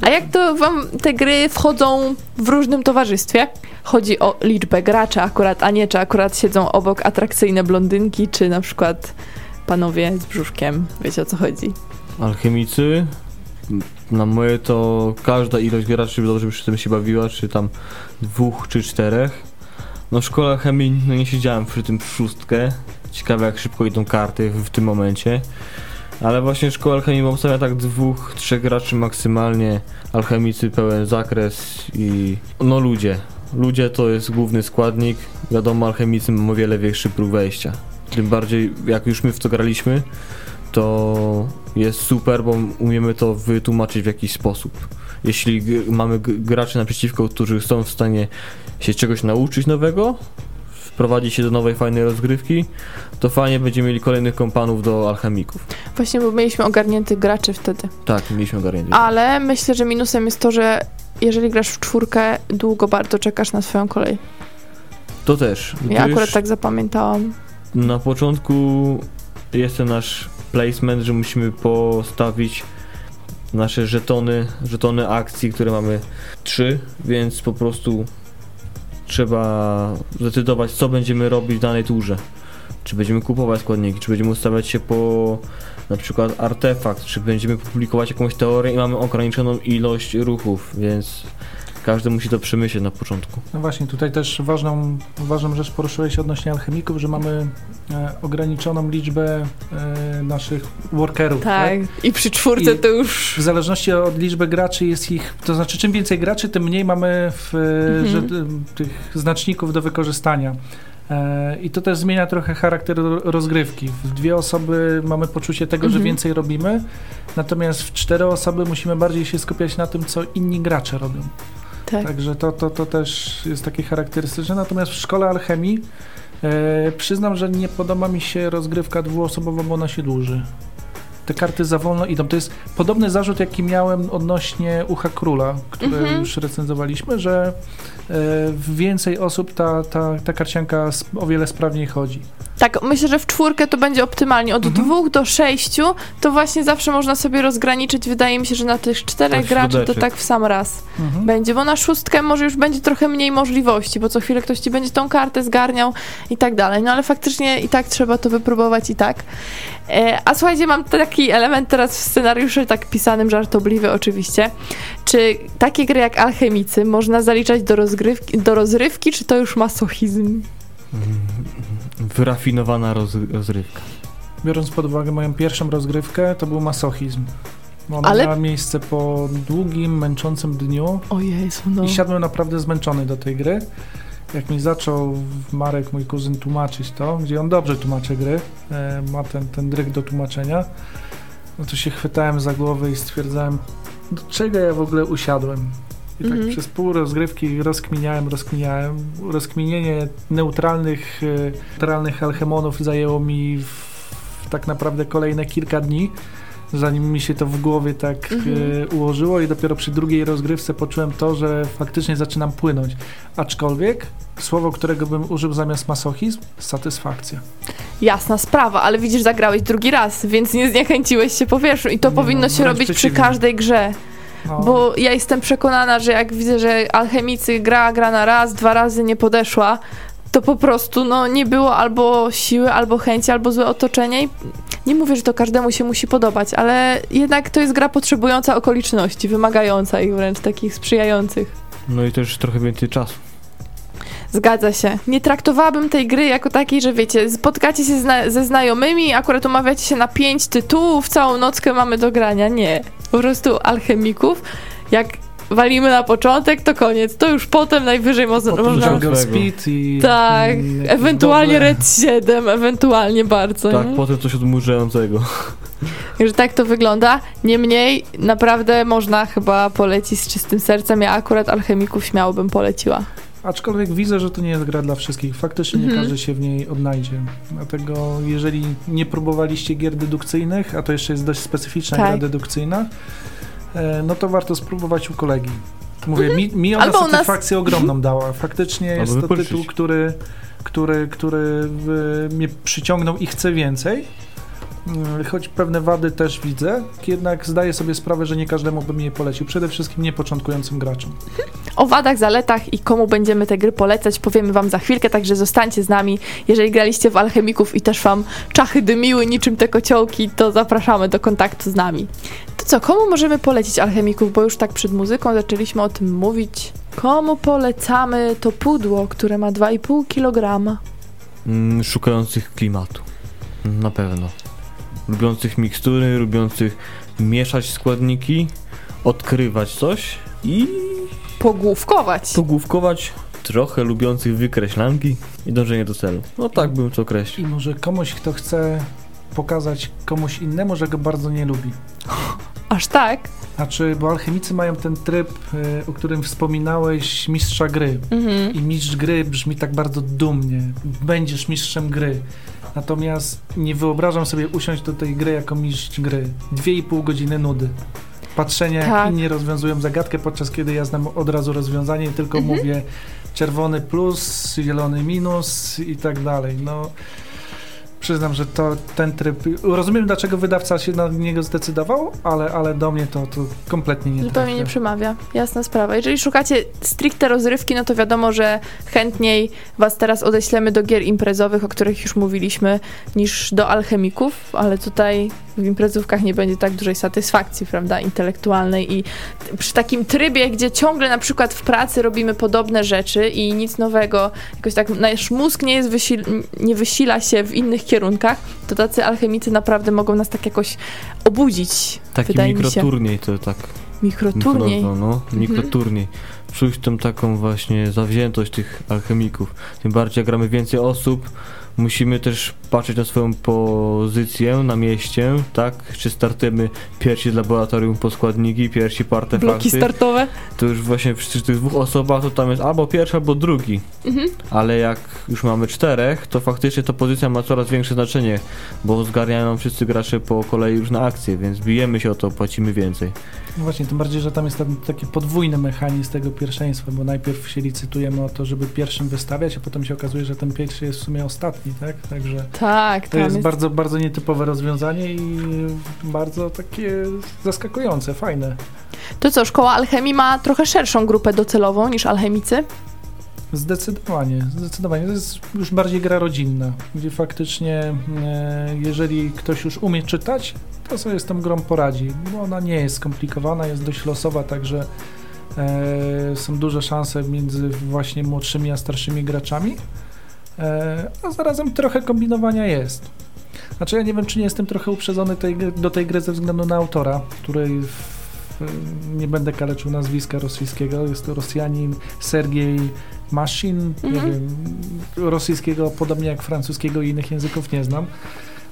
A jak to wam te gry wchodzą w różnym towarzystwie? Chodzi o liczbę graczy akurat, a nie czy akurat siedzą obok atrakcyjne blondynki, czy na przykład panowie z brzuszkiem. Wiecie o co chodzi? Alchemicy, na moje to każda ilość graczy dobrze przy tym się bawiła, czy tam dwóch czy czterech. No w szkole chemii no nie siedziałem przy tym w szóstkę. Ciekawe jak szybko idą karty w, tym momencie. Ale właśnie szkoła alchemii obstawia tak dwóch, trzech graczy maksymalnie. Alchemicy pełen zakres i no ludzie. Ludzie to jest główny składnik. Wiadomo, alchemicy mają o wiele większy próg wejścia. Tym bardziej jak już my w to graliśmy, to jest super, bo umiemy to wytłumaczyć w jakiś sposób. Jeśli mamy graczy naprzeciwko, którzy są w stanie się czegoś nauczyć nowego, wprowadzić się do nowej, fajnej rozgrywki, to fajnie będziemy mieli kolejnych kompanów do alchemików. Właśnie, bo mieliśmy ogarniętych graczy wtedy. Tak, mieliśmy ogarnięcie. Ale myślę, że minusem jest to, że jeżeli grasz w czwórkę, długo bardzo czekasz na swoją kolej. To też. Ja akurat tak zapamiętałam. Na początku jest ten nasz placement, że musimy postawić nasze żetony, żetony akcji, które mamy trzy, więc po prostu trzeba zdecydować, co będziemy robić w danej turze. Czy będziemy kupować składniki, czy będziemy ustawiać się po na przykład artefakt, czy będziemy publikować jakąś teorię i mamy ograniczoną ilość ruchów, więc każdy musi to przemyśleć na początku. No właśnie, tutaj też ważną, ważną rzecz poruszyłeś odnośnie alchemików, że mamy e, ograniczoną liczbę e, naszych workerów. Tak, i przy czwórce I- to już... W zależności od liczby graczy jest ich, to znaczy czym więcej graczy, tym mniej mamy w, e, Mhm. że, e, tych znaczników do wykorzystania. E, I to też zmienia trochę charakter ro- rozgrywki. W dwie osoby mamy poczucie tego, że Mhm. więcej robimy, natomiast w cztery osoby musimy bardziej się skupiać na tym, co inni gracze robią. Tak. Także to, to, to też jest takie charakterystyczne. Natomiast w szkole alchemii e, przyznam, że nie podoba mi się rozgrywka dwuosobowa, bo ona się dłuży. Te karty za wolno idą. To jest podobny zarzut, jaki miałem odnośnie Ucha Króla, które Mhm. już recenzowaliśmy, że e, w więcej osób ta, ta, ta karcianka o wiele sprawniej chodzi. Tak, myślę, że w czwórkę to będzie optymalnie. Od Mhm. dwóch do sześciu to właśnie zawsze można sobie rozgraniczyć. Wydaje mi się, że na tych czterech Tak, graczy to tak w sam raz Mhm. będzie, bo na szóstkę może już będzie trochę mniej możliwości, bo co chwilę ktoś ci będzie tą kartę zgarniał i tak dalej. No ale faktycznie i tak trzeba to wypróbować i tak. E, a słuchajcie, mam taki element teraz w scenariuszu, tak pisanym, żartobliwy oczywiście. Czy takie gry jak Alchemicy można zaliczać do rozgrywki, do rozrywki, czy to już masochizm? Wyrafinowana roz, rozrywka. Biorąc pod uwagę moją pierwszą rozgrywkę, to był masochizm. Ona Ale- miała miejsce po długim, męczącym dniu O Jezu, no. i siadłem naprawdę zmęczony do tej gry. Jak mi zaczął Marek, mój kuzyn, tłumaczyć to, gdzie on dobrze tłumaczy gry, e, ma ten, ten dryg do tłumaczenia, no to się chwytałem za głowę i stwierdzałem, do czego ja w ogóle usiadłem. I tak Mhm. przez pół rozgrywki rozkminiałem, rozkminiałem. Rozkminienie neutralnych, neutralnych alchemonów zajęło mi w, w tak naprawdę kolejne kilka dni, zanim mi się to w głowie tak Mhm. e, ułożyło i dopiero przy drugiej rozgrywce poczułem to, że faktycznie zaczynam płynąć. Aczkolwiek słowo, którego bym użył zamiast masochizm, satysfakcja. Jasna sprawa, ale widzisz, zagrałeś drugi raz, więc nie zniechęciłeś się po pierwszu i to Nie, powinno no, się robić przy każdej grze. No, Bo ja jestem przekonana, że jak widzę, że alchemicy gra, gra na raz, dwa razy nie podeszła, to po prostu no, nie było albo siły, albo chęci, albo złe otoczenie. I nie mówię, że to każdemu się musi podobać, ale jednak to jest gra potrzebująca okoliczności, wymagająca ich wręcz takich sprzyjających. No i też trochę więcej czasu. Zgadza się. Nie traktowałabym tej gry jako takiej, że wiecie, spotkacie się zna- ze znajomymi, akurat umawiacie się na pięć tytułów, całą nockę mamy do grania. Nie. Po prostu alchemików, jak walimy na początek, to koniec. To już potem najwyżej mo- Potem można... Speed i... Tak, mm, jakieś ewentualnie dobre- Red 7, ewentualnie bardzo. Tak, nie? potem coś odmurzającego. Także tak to wygląda. Niemniej, naprawdę można chyba polecić z czystym sercem. Ja akurat alchemików śmiało bym poleciła. Aczkolwiek widzę, że to nie jest gra dla wszystkich. Faktycznie nie Mhm. każdy się w niej odnajdzie. Dlatego jeżeli nie próbowaliście gier dedukcyjnych, a to jeszcze jest dość specyficzna Tak. gra dedukcyjna, no to warto spróbować u kolegi. Mówię, mi, mi ona Mhm. Albo u nas- satysfakcję ogromną dała. Faktycznie jest Albo to wypożyczyć. tytuł, który, który, który e, mnie przyciągnął i chcę więcej. Mm, Choć pewne wady też widzę, jednak zdaję sobie sprawę, że nie każdemu bym jej polecił. Przede wszystkim nie początkującym graczom. O wadach, zaletach i komu będziemy te gry polecać, powiemy wam za chwilkę, także zostańcie z nami. Jeżeli graliście w Alchemików i też wam czachy dymiły niczym te kociołki, to zapraszamy do kontaktu z nami. To co, komu możemy polecić Alchemików, bo już tak przed muzyką zaczęliśmy o tym mówić. Komu polecamy to pudło, które ma 2,5 kg? Mm, szukających klimatu. Na pewno. Lubiących mikstury, lubiących mieszać składniki, odkrywać coś i Pogłówkować. pogłówkować, trochę lubiących wykreślanki i dążenie do celu. No tak bym to określił. I może komuś, kto chce pokazać komuś innemu, że go bardzo nie lubi. Aż tak? Znaczy, bo alchemicy mają ten tryb, y, o którym wspominałeś, mistrza gry. Mhm. I mistrz gry brzmi tak bardzo dumnie. Będziesz mistrzem gry. Natomiast nie wyobrażam sobie usiąść do tej gry jako mistrz gry. Dwie i pół godziny nudy. Patrzenia, jak Tak. inni rozwiązują zagadkę, podczas kiedy ja znam od razu rozwiązanie i tylko Mhm. mówię czerwony plus, zielony minus i tak dalej. No, przyznam, że to ten tryb. Rozumiem, dlaczego wydawca się na niego zdecydował, ale, ale do mnie to, to kompletnie nie Zupełnie nie przemawia. Jasna sprawa. Jeżeli szukacie stricte rozrywki, no to wiadomo, że chętniej was teraz odeślemy do gier imprezowych, o których już mówiliśmy, niż do alchemików, ale tutaj w imprezówkach nie będzie tak dużej satysfakcji, prawda, intelektualnej i przy takim trybie, gdzie ciągle na przykład w pracy robimy podobne rzeczy i nic nowego, jakoś tak nasz mózg nie jest wysil- nie wysila się w innych kierunkach, to tacy alchemicy naprawdę mogą nas tak jakoś obudzić, Taki mikroturniej to tak Mikroturniej. Mikro, no, Mhm. mikroturniej. Czuć tą taką właśnie zawziętość tych alchemików. Tym bardziej jak gramy więcej osób, musimy też patrzeć na swoją pozycję na mieście, tak? Czy startujemy pierwsi z laboratorium po składniki, pierwsi po Bloki startowe. To już właśnie przy tych dwóch osobach to tam jest albo pierwszy, albo drugi. Mhm. Ale jak już mamy czterech, to faktycznie ta pozycja ma coraz większe znaczenie, bo zgarniają wszyscy gracze po kolei już na akcję, więc bijemy się o to, płacimy więcej. No właśnie, tym bardziej, że tam jest ten taki podwójny mechanizm tego pierwszeństwa, bo najpierw się licytujemy o to, żeby pierwszym wystawiać, a potem się okazuje, że ten pierwszy jest w sumie ostatni. Tak? Także Tak, to jest jest bardzo, bardzo nietypowe rozwiązanie i bardzo takie zaskakujące, fajne. To co, szkoła alchemii ma trochę szerszą grupę docelową niż alchemicy? Zdecydowanie, zdecydowanie. To jest już bardziej gra rodzinna, gdzie faktycznie e, jeżeli ktoś już umie czytać, to sobie z tą grą poradzi, bo ona nie jest skomplikowana, jest dość losowa, także e, są duże szanse między właśnie młodszymi a starszymi graczami, a zarazem trochę kombinowania jest. Znaczy ja nie wiem, czy nie jestem trochę uprzedzony tej, do tej gry ze względu na autora, której w, nie będę kaleczył nazwiska rosyjskiego, jest to Rosjanin Sergiej Maszin, nie Mhm. wiem, rosyjskiego podobnie jak francuskiego i innych języków nie znam.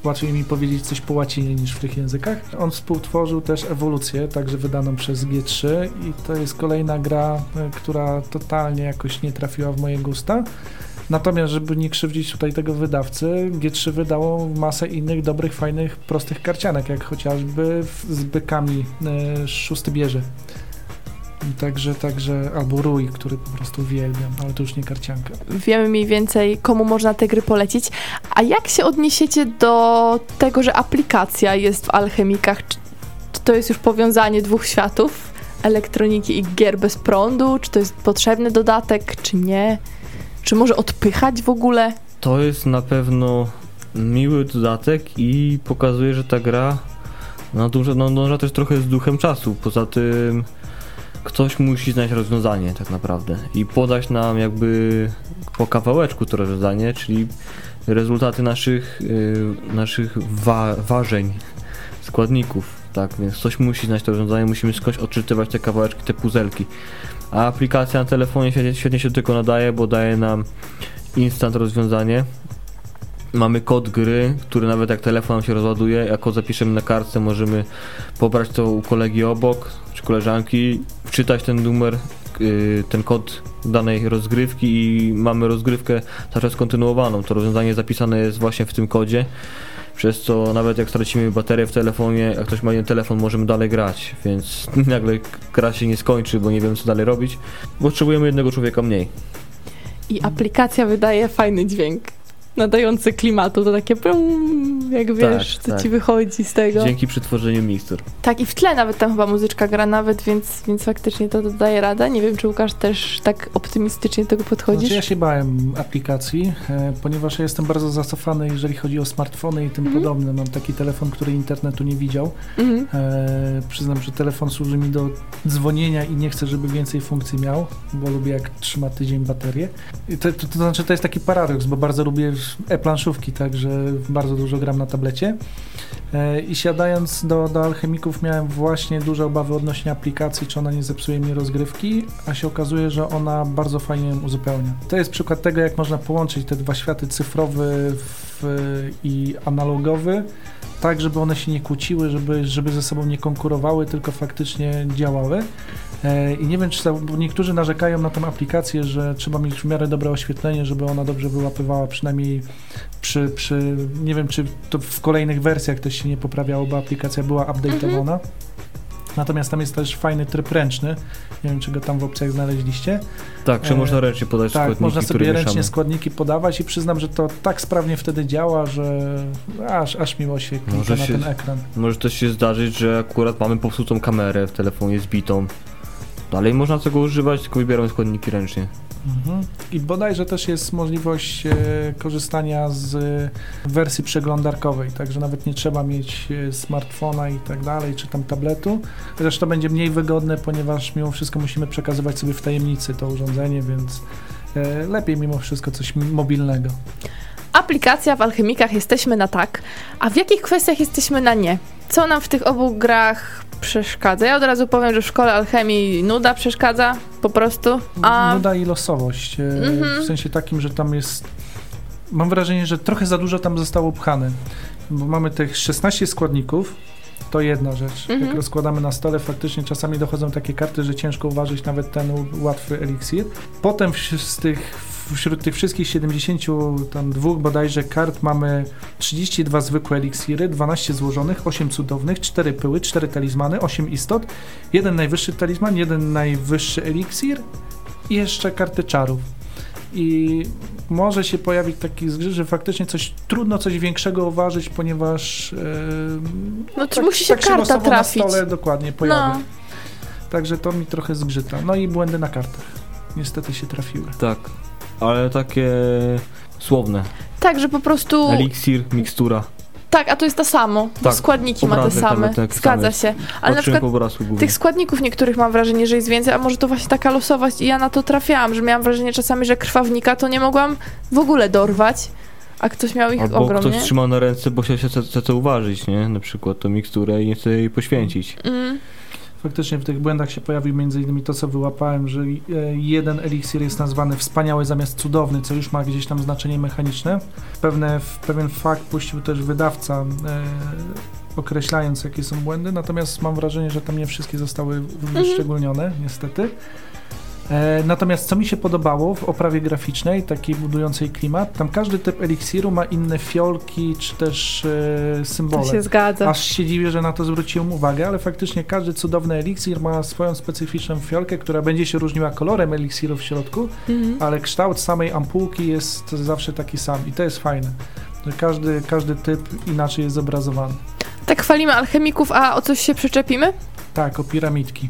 Łatwiej mi powiedzieć coś po łacinie niż w tych językach. On współtworzył też ewolucję, także wydaną przez G3 i to jest kolejna gra, e, która totalnie jakoś nie trafiła w moje gusta. Natomiast, żeby nie krzywdzić tutaj tego wydawcy, G3 wydało masę innych dobrych, fajnych, prostych karcianek, jak chociażby z bykami e, szósty bierze. Także, także, albo Rój, który po prostu uwielbiam, ale to już nie karcianka. Wiemy mniej więcej, komu można te gry polecić. A jak się odniesiecie do tego, że aplikacja jest w alchemikach? Czy, czy to jest już powiązanie dwóch światów? Elektroniki i gier bez prądu? Czy to jest potrzebny dodatek, czy nie? Czy może odpychać w ogóle? To jest na pewno miły dodatek i pokazuje, że ta gra nadąża, nadąża też trochę z duchem czasu. Poza tym ktoś musi znaleźć rozwiązanie tak naprawdę i podać nam jakby po kawałeczku to rozwiązanie, czyli rezultaty naszych, y, naszych wa- ważeń, składników. Tak, więc ktoś musi znać to rozwiązanie, musimy skądś odczytywać te kawałeczki, te puzelki. A aplikacja na telefonie świetnie, się tego nadaje, bo daje nam instant rozwiązanie. Mamy kod gry, który nawet jak telefon się rozładuje, jako zapiszemy na kartce, możemy pobrać to u kolegi obok, czy koleżanki, wczytać ten numer, yy, ten kod danej rozgrywki i mamy rozgrywkę cały czas kontynuowaną. To rozwiązanie zapisane jest właśnie w tym kodzie, przez co nawet jak stracimy baterię w telefonie, jak ktoś ma jeden telefon, możemy dalej grać, więc nagle gra się nie skończy, bo nie wiem co dalej robić. Potrzebujemy jednego człowieka mniej. I aplikacja wydaje fajny dźwięk. Nadający klimatu, to takie pum, jak wiesz, co tak. ci wychodzi z tego. Dzięki przetworzeniu mikstur. Tak, i w tle nawet tam chyba muzyczka gra nawet, więc, więc faktycznie to daje radę. Nie wiem, czy Łukasz też tak optymistycznie do tego podchodzisz. Znaczy ja się bałem aplikacji, e, ponieważ ja jestem bardzo zacofany, jeżeli chodzi o smartfony i tym Mhm. podobne. Mam taki telefon, który internetu nie widział. Mhm. E, przyznam, że telefon służy mi do dzwonienia i nie chcę, żeby więcej funkcji miał, bo lubię jak trzyma tydzień baterię. To, to, to znaczy to jest taki paradoks, bo bardzo lubię e-planszówki, także bardzo dużo gram na tablecie. E, I siadając do, do alchemików miałem właśnie duże obawy odnośnie aplikacji, czy ona nie zepsuje mi rozgrywki, a się okazuje, że ona bardzo fajnie ją uzupełnia. To jest przykład tego, jak można połączyć te dwa światy, cyfrowy w, i analogowy, tak, żeby one się nie kłóciły, żeby, żeby ze sobą nie konkurowały, tylko faktycznie działały. E, I nie wiem, czy to, bo niektórzy narzekają na tą aplikację, że trzeba mieć w miarę dobre oświetlenie, żeby ona dobrze wyłapywała, przynajmniej przy, przy nie wiem, czy to w kolejnych wersjach też się nie poprawiało, bo aplikacja była update'owana. Natomiast tam jest też fajny tryb ręczny. Nie wiem, czy go tam w opcjach znaleźliście. Tak, że można ręcznie podać Tak, składniki, można które sobie mieszamy. ręcznie składniki podawać i przyznam, że to tak sprawnie wtedy działa, że aż, aż miło się klika Może na się- ten ekran. Może też się zdarzyć, że akurat mamy popsutą kamerę w telefonie zbitą. Dalej można tego używać, tylko wybieramy składniki ręcznie. Mhm. I bodajże też jest możliwość e, korzystania z wersji przeglądarkowej, także nawet nie trzeba mieć e, smartfona i tak dalej, czy tam tabletu. Chociaż to będzie mniej wygodne, ponieważ mimo wszystko musimy przekazywać sobie w tajemnicy to urządzenie, więc e, lepiej mimo wszystko coś mobilnego. Aplikacja w alchemikach jesteśmy na tak, a w jakich kwestiach jesteśmy na nie? Co nam w tych obu grach przeszkadza? Ja od razu powiem, że w szkole alchemii nuda przeszkadza, po prostu. A Nuda i losowość, e, Mhm. w sensie takim, że tam jest... Mam wrażenie, że trochę za dużo tam zostało pchane, bo mamy tych 16 składników, to jedna rzecz. Mhm. Jak rozkładamy na stole, faktycznie czasami dochodzą takie karty, że ciężko uważać nawet ten łatwy eliksir. Potem z tych, wśród tych wszystkich 72 bodajże kart mamy 32 zwykłe eliksiry, 12 złożonych, 8 cudownych, 4 pyły, 4 talizmany, 8 istot, jeden najwyższy talizman, jeden najwyższy eliksir i jeszcze karty czarów. I może się pojawić taki zgrzyt, że faktycznie coś trudno coś większego uważać, ponieważ e, No czy musi się tak karta losowo trafić. na stole dokładnie pojawia. No, Także to mi trochę zgrzyta. No i błędy na kartach. Niestety się trafiły. Tak, ale takie słowne. tak, że po prostu... Eliksir, mikstura. Tak, a to jest to samo. Tak, Składniki ma te same. jest taki Zgadza sam się. Ale na przykład tych składników niektórych mam wrażenie, że jest więcej, a może to właśnie taka losowość i ja na to trafiałam, że miałam wrażenie czasami, że krwawnika to nie mogłam w ogóle dorwać, a ktoś miał ich Albo ogrom, ktoś nie? trzyma na ręce, bo chciał się chce, uważać, nie? Na przykład tą miksturę i nie chce jej poświęcić. Mm. Faktycznie w tych błędach się pojawi między innymi to, co wyłapałem, że e, jeden eliksir jest nazwany wspaniały zamiast cudowny, co już ma gdzieś tam znaczenie mechaniczne. Pewne, pewien fakt puścił też wydawca, e, określając jakie są błędy, natomiast mam wrażenie, że tam nie wszystkie zostały wyszczególnione, niestety. E, natomiast co mi się podobało w oprawie graficznej, takiej budującej klimat, tam każdy typ eliksiru ma inne fiolki czy też e, To symbole. się zgadza. Aż się dziwię, że na to zwróciłem uwagę, ale faktycznie każdy cudowny eliksir ma swoją specyficzną fiolkę, która będzie się różniła kolorem eliksiru w środku, Mhm. ale kształt samej ampułki jest zawsze taki sam i to jest fajne. Że każdy, każdy typ inaczej jest zobrazowany. Tak chwalimy alchemików, a o coś się przyczepimy? Tak, o piramidki.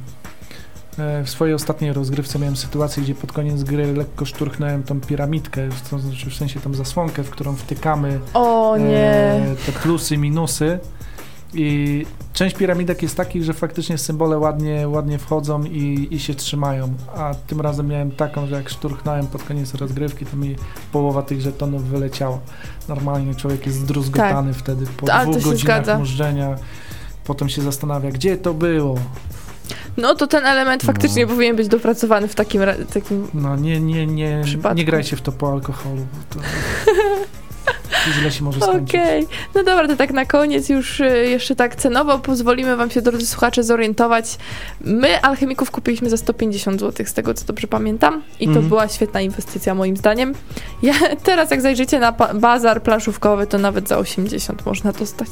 E, W swojej ostatniej rozgrywce miałem sytuację, gdzie pod koniec gry lekko szturchnąłem tą piramidkę, to znaczy w sensie tą zasłonkę, w którą wtykamy O nie. e, te plusy, minusy. I część piramidek jest takich, że faktycznie symbole ładnie, ładnie wchodzą i, i się trzymają. A tym razem miałem taką, że jak szturchnąłem pod koniec rozgrywki, to mi połowa tych żetonów wyleciała. Normalnie człowiek jest zdruzgotany wtedy po to dwóch godzinach zgadza. mużdżenia. Potem się zastanawia, gdzie to było. No to ten element faktycznie No. powinien być dopracowany w takim, takim No nie, nie, nie, Przypadku. nie grajcie w to po alkoholu. To źle się może skończyć. Okej, no dobra, to tak na koniec już y, jeszcze tak cenowo pozwolimy wam się, drodzy słuchacze, zorientować. My alchemików kupiliśmy za 150 zł, z tego co dobrze pamiętam i to Mhm. była świetna inwestycja moim zdaniem. Ja, teraz jak zajrzycie na bazar planszówkowy, to nawet za 80 można dostać.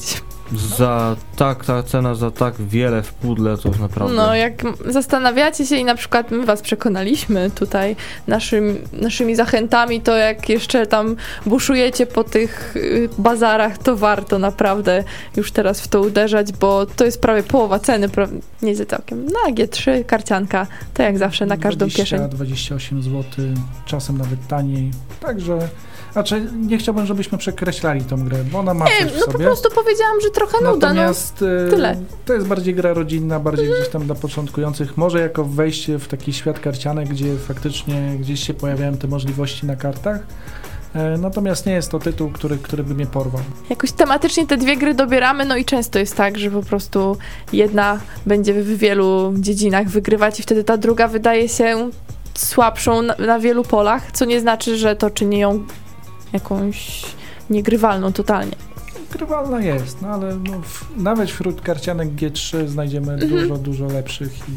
Za tak, ta cena za tak wiele w pudle to naprawdę. No, jak zastanawiacie się i na przykład my was przekonaliśmy tutaj naszym, naszymi zachętami, to jak jeszcze tam buszujecie po tych y, bazarach, to warto naprawdę już teraz w to uderzać, bo to jest prawie połowa ceny, pra- nie za całkiem. Na G3 karcianka, to jak zawsze na każdą 20, kieszeń. 28 zł, czasem nawet taniej. Także, znaczy nie chciałbym, żebyśmy przekreślali tą grę, bo ona ma Nie, coś w no po prostu powiedziałam, że trochę nuda, no. Natomiast e, tyle. to jest bardziej gra rodzinna, bardziej gdzieś tam dla początkujących. Może jako wejście w taki świat karcianek, gdzie faktycznie gdzieś się pojawiają te możliwości na kartach. E, Natomiast nie jest to tytuł, który, który by mnie porwał. Jakoś tematycznie te dwie gry dobieramy, no i często jest tak, że po prostu jedna będzie w wielu dziedzinach wygrywać i wtedy ta druga wydaje się słabszą na, na wielu polach, co nie znaczy, że to czyni ją jakąś niegrywalną totalnie. Grywalna jest, no ale no, w, nawet wśród karcianek G3 znajdziemy Mhm. dużo, dużo lepszych i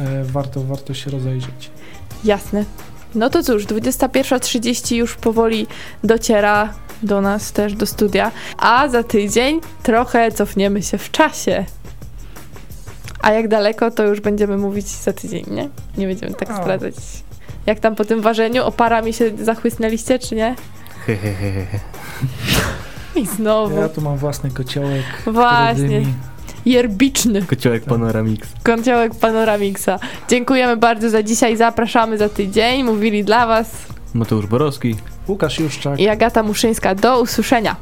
e, warto, warto się rozejrzeć. Jasne. No to cóż, 21.30 już powoli dociera do nas też do studia, a za tydzień trochę cofniemy się w czasie. A jak daleko, to już będziemy mówić za tydzień, nie? Nie będziemy tak A. zdradzać. Jak tam po tym ważeniu, oparami się zachłysnęliście, czy nie? I znowu. Ja tu mam własny kociołek, który Właśnie, dymi. Jerbiczny Kociołek Panoramix. kąciołek Panoramixa. Dziękujemy bardzo za dzisiaj, zapraszamy za tydzień. Mówili dla Was Mateusz Borowski. Łukasz Juszczak. i Agata Muszyńska. Do usłyszenia.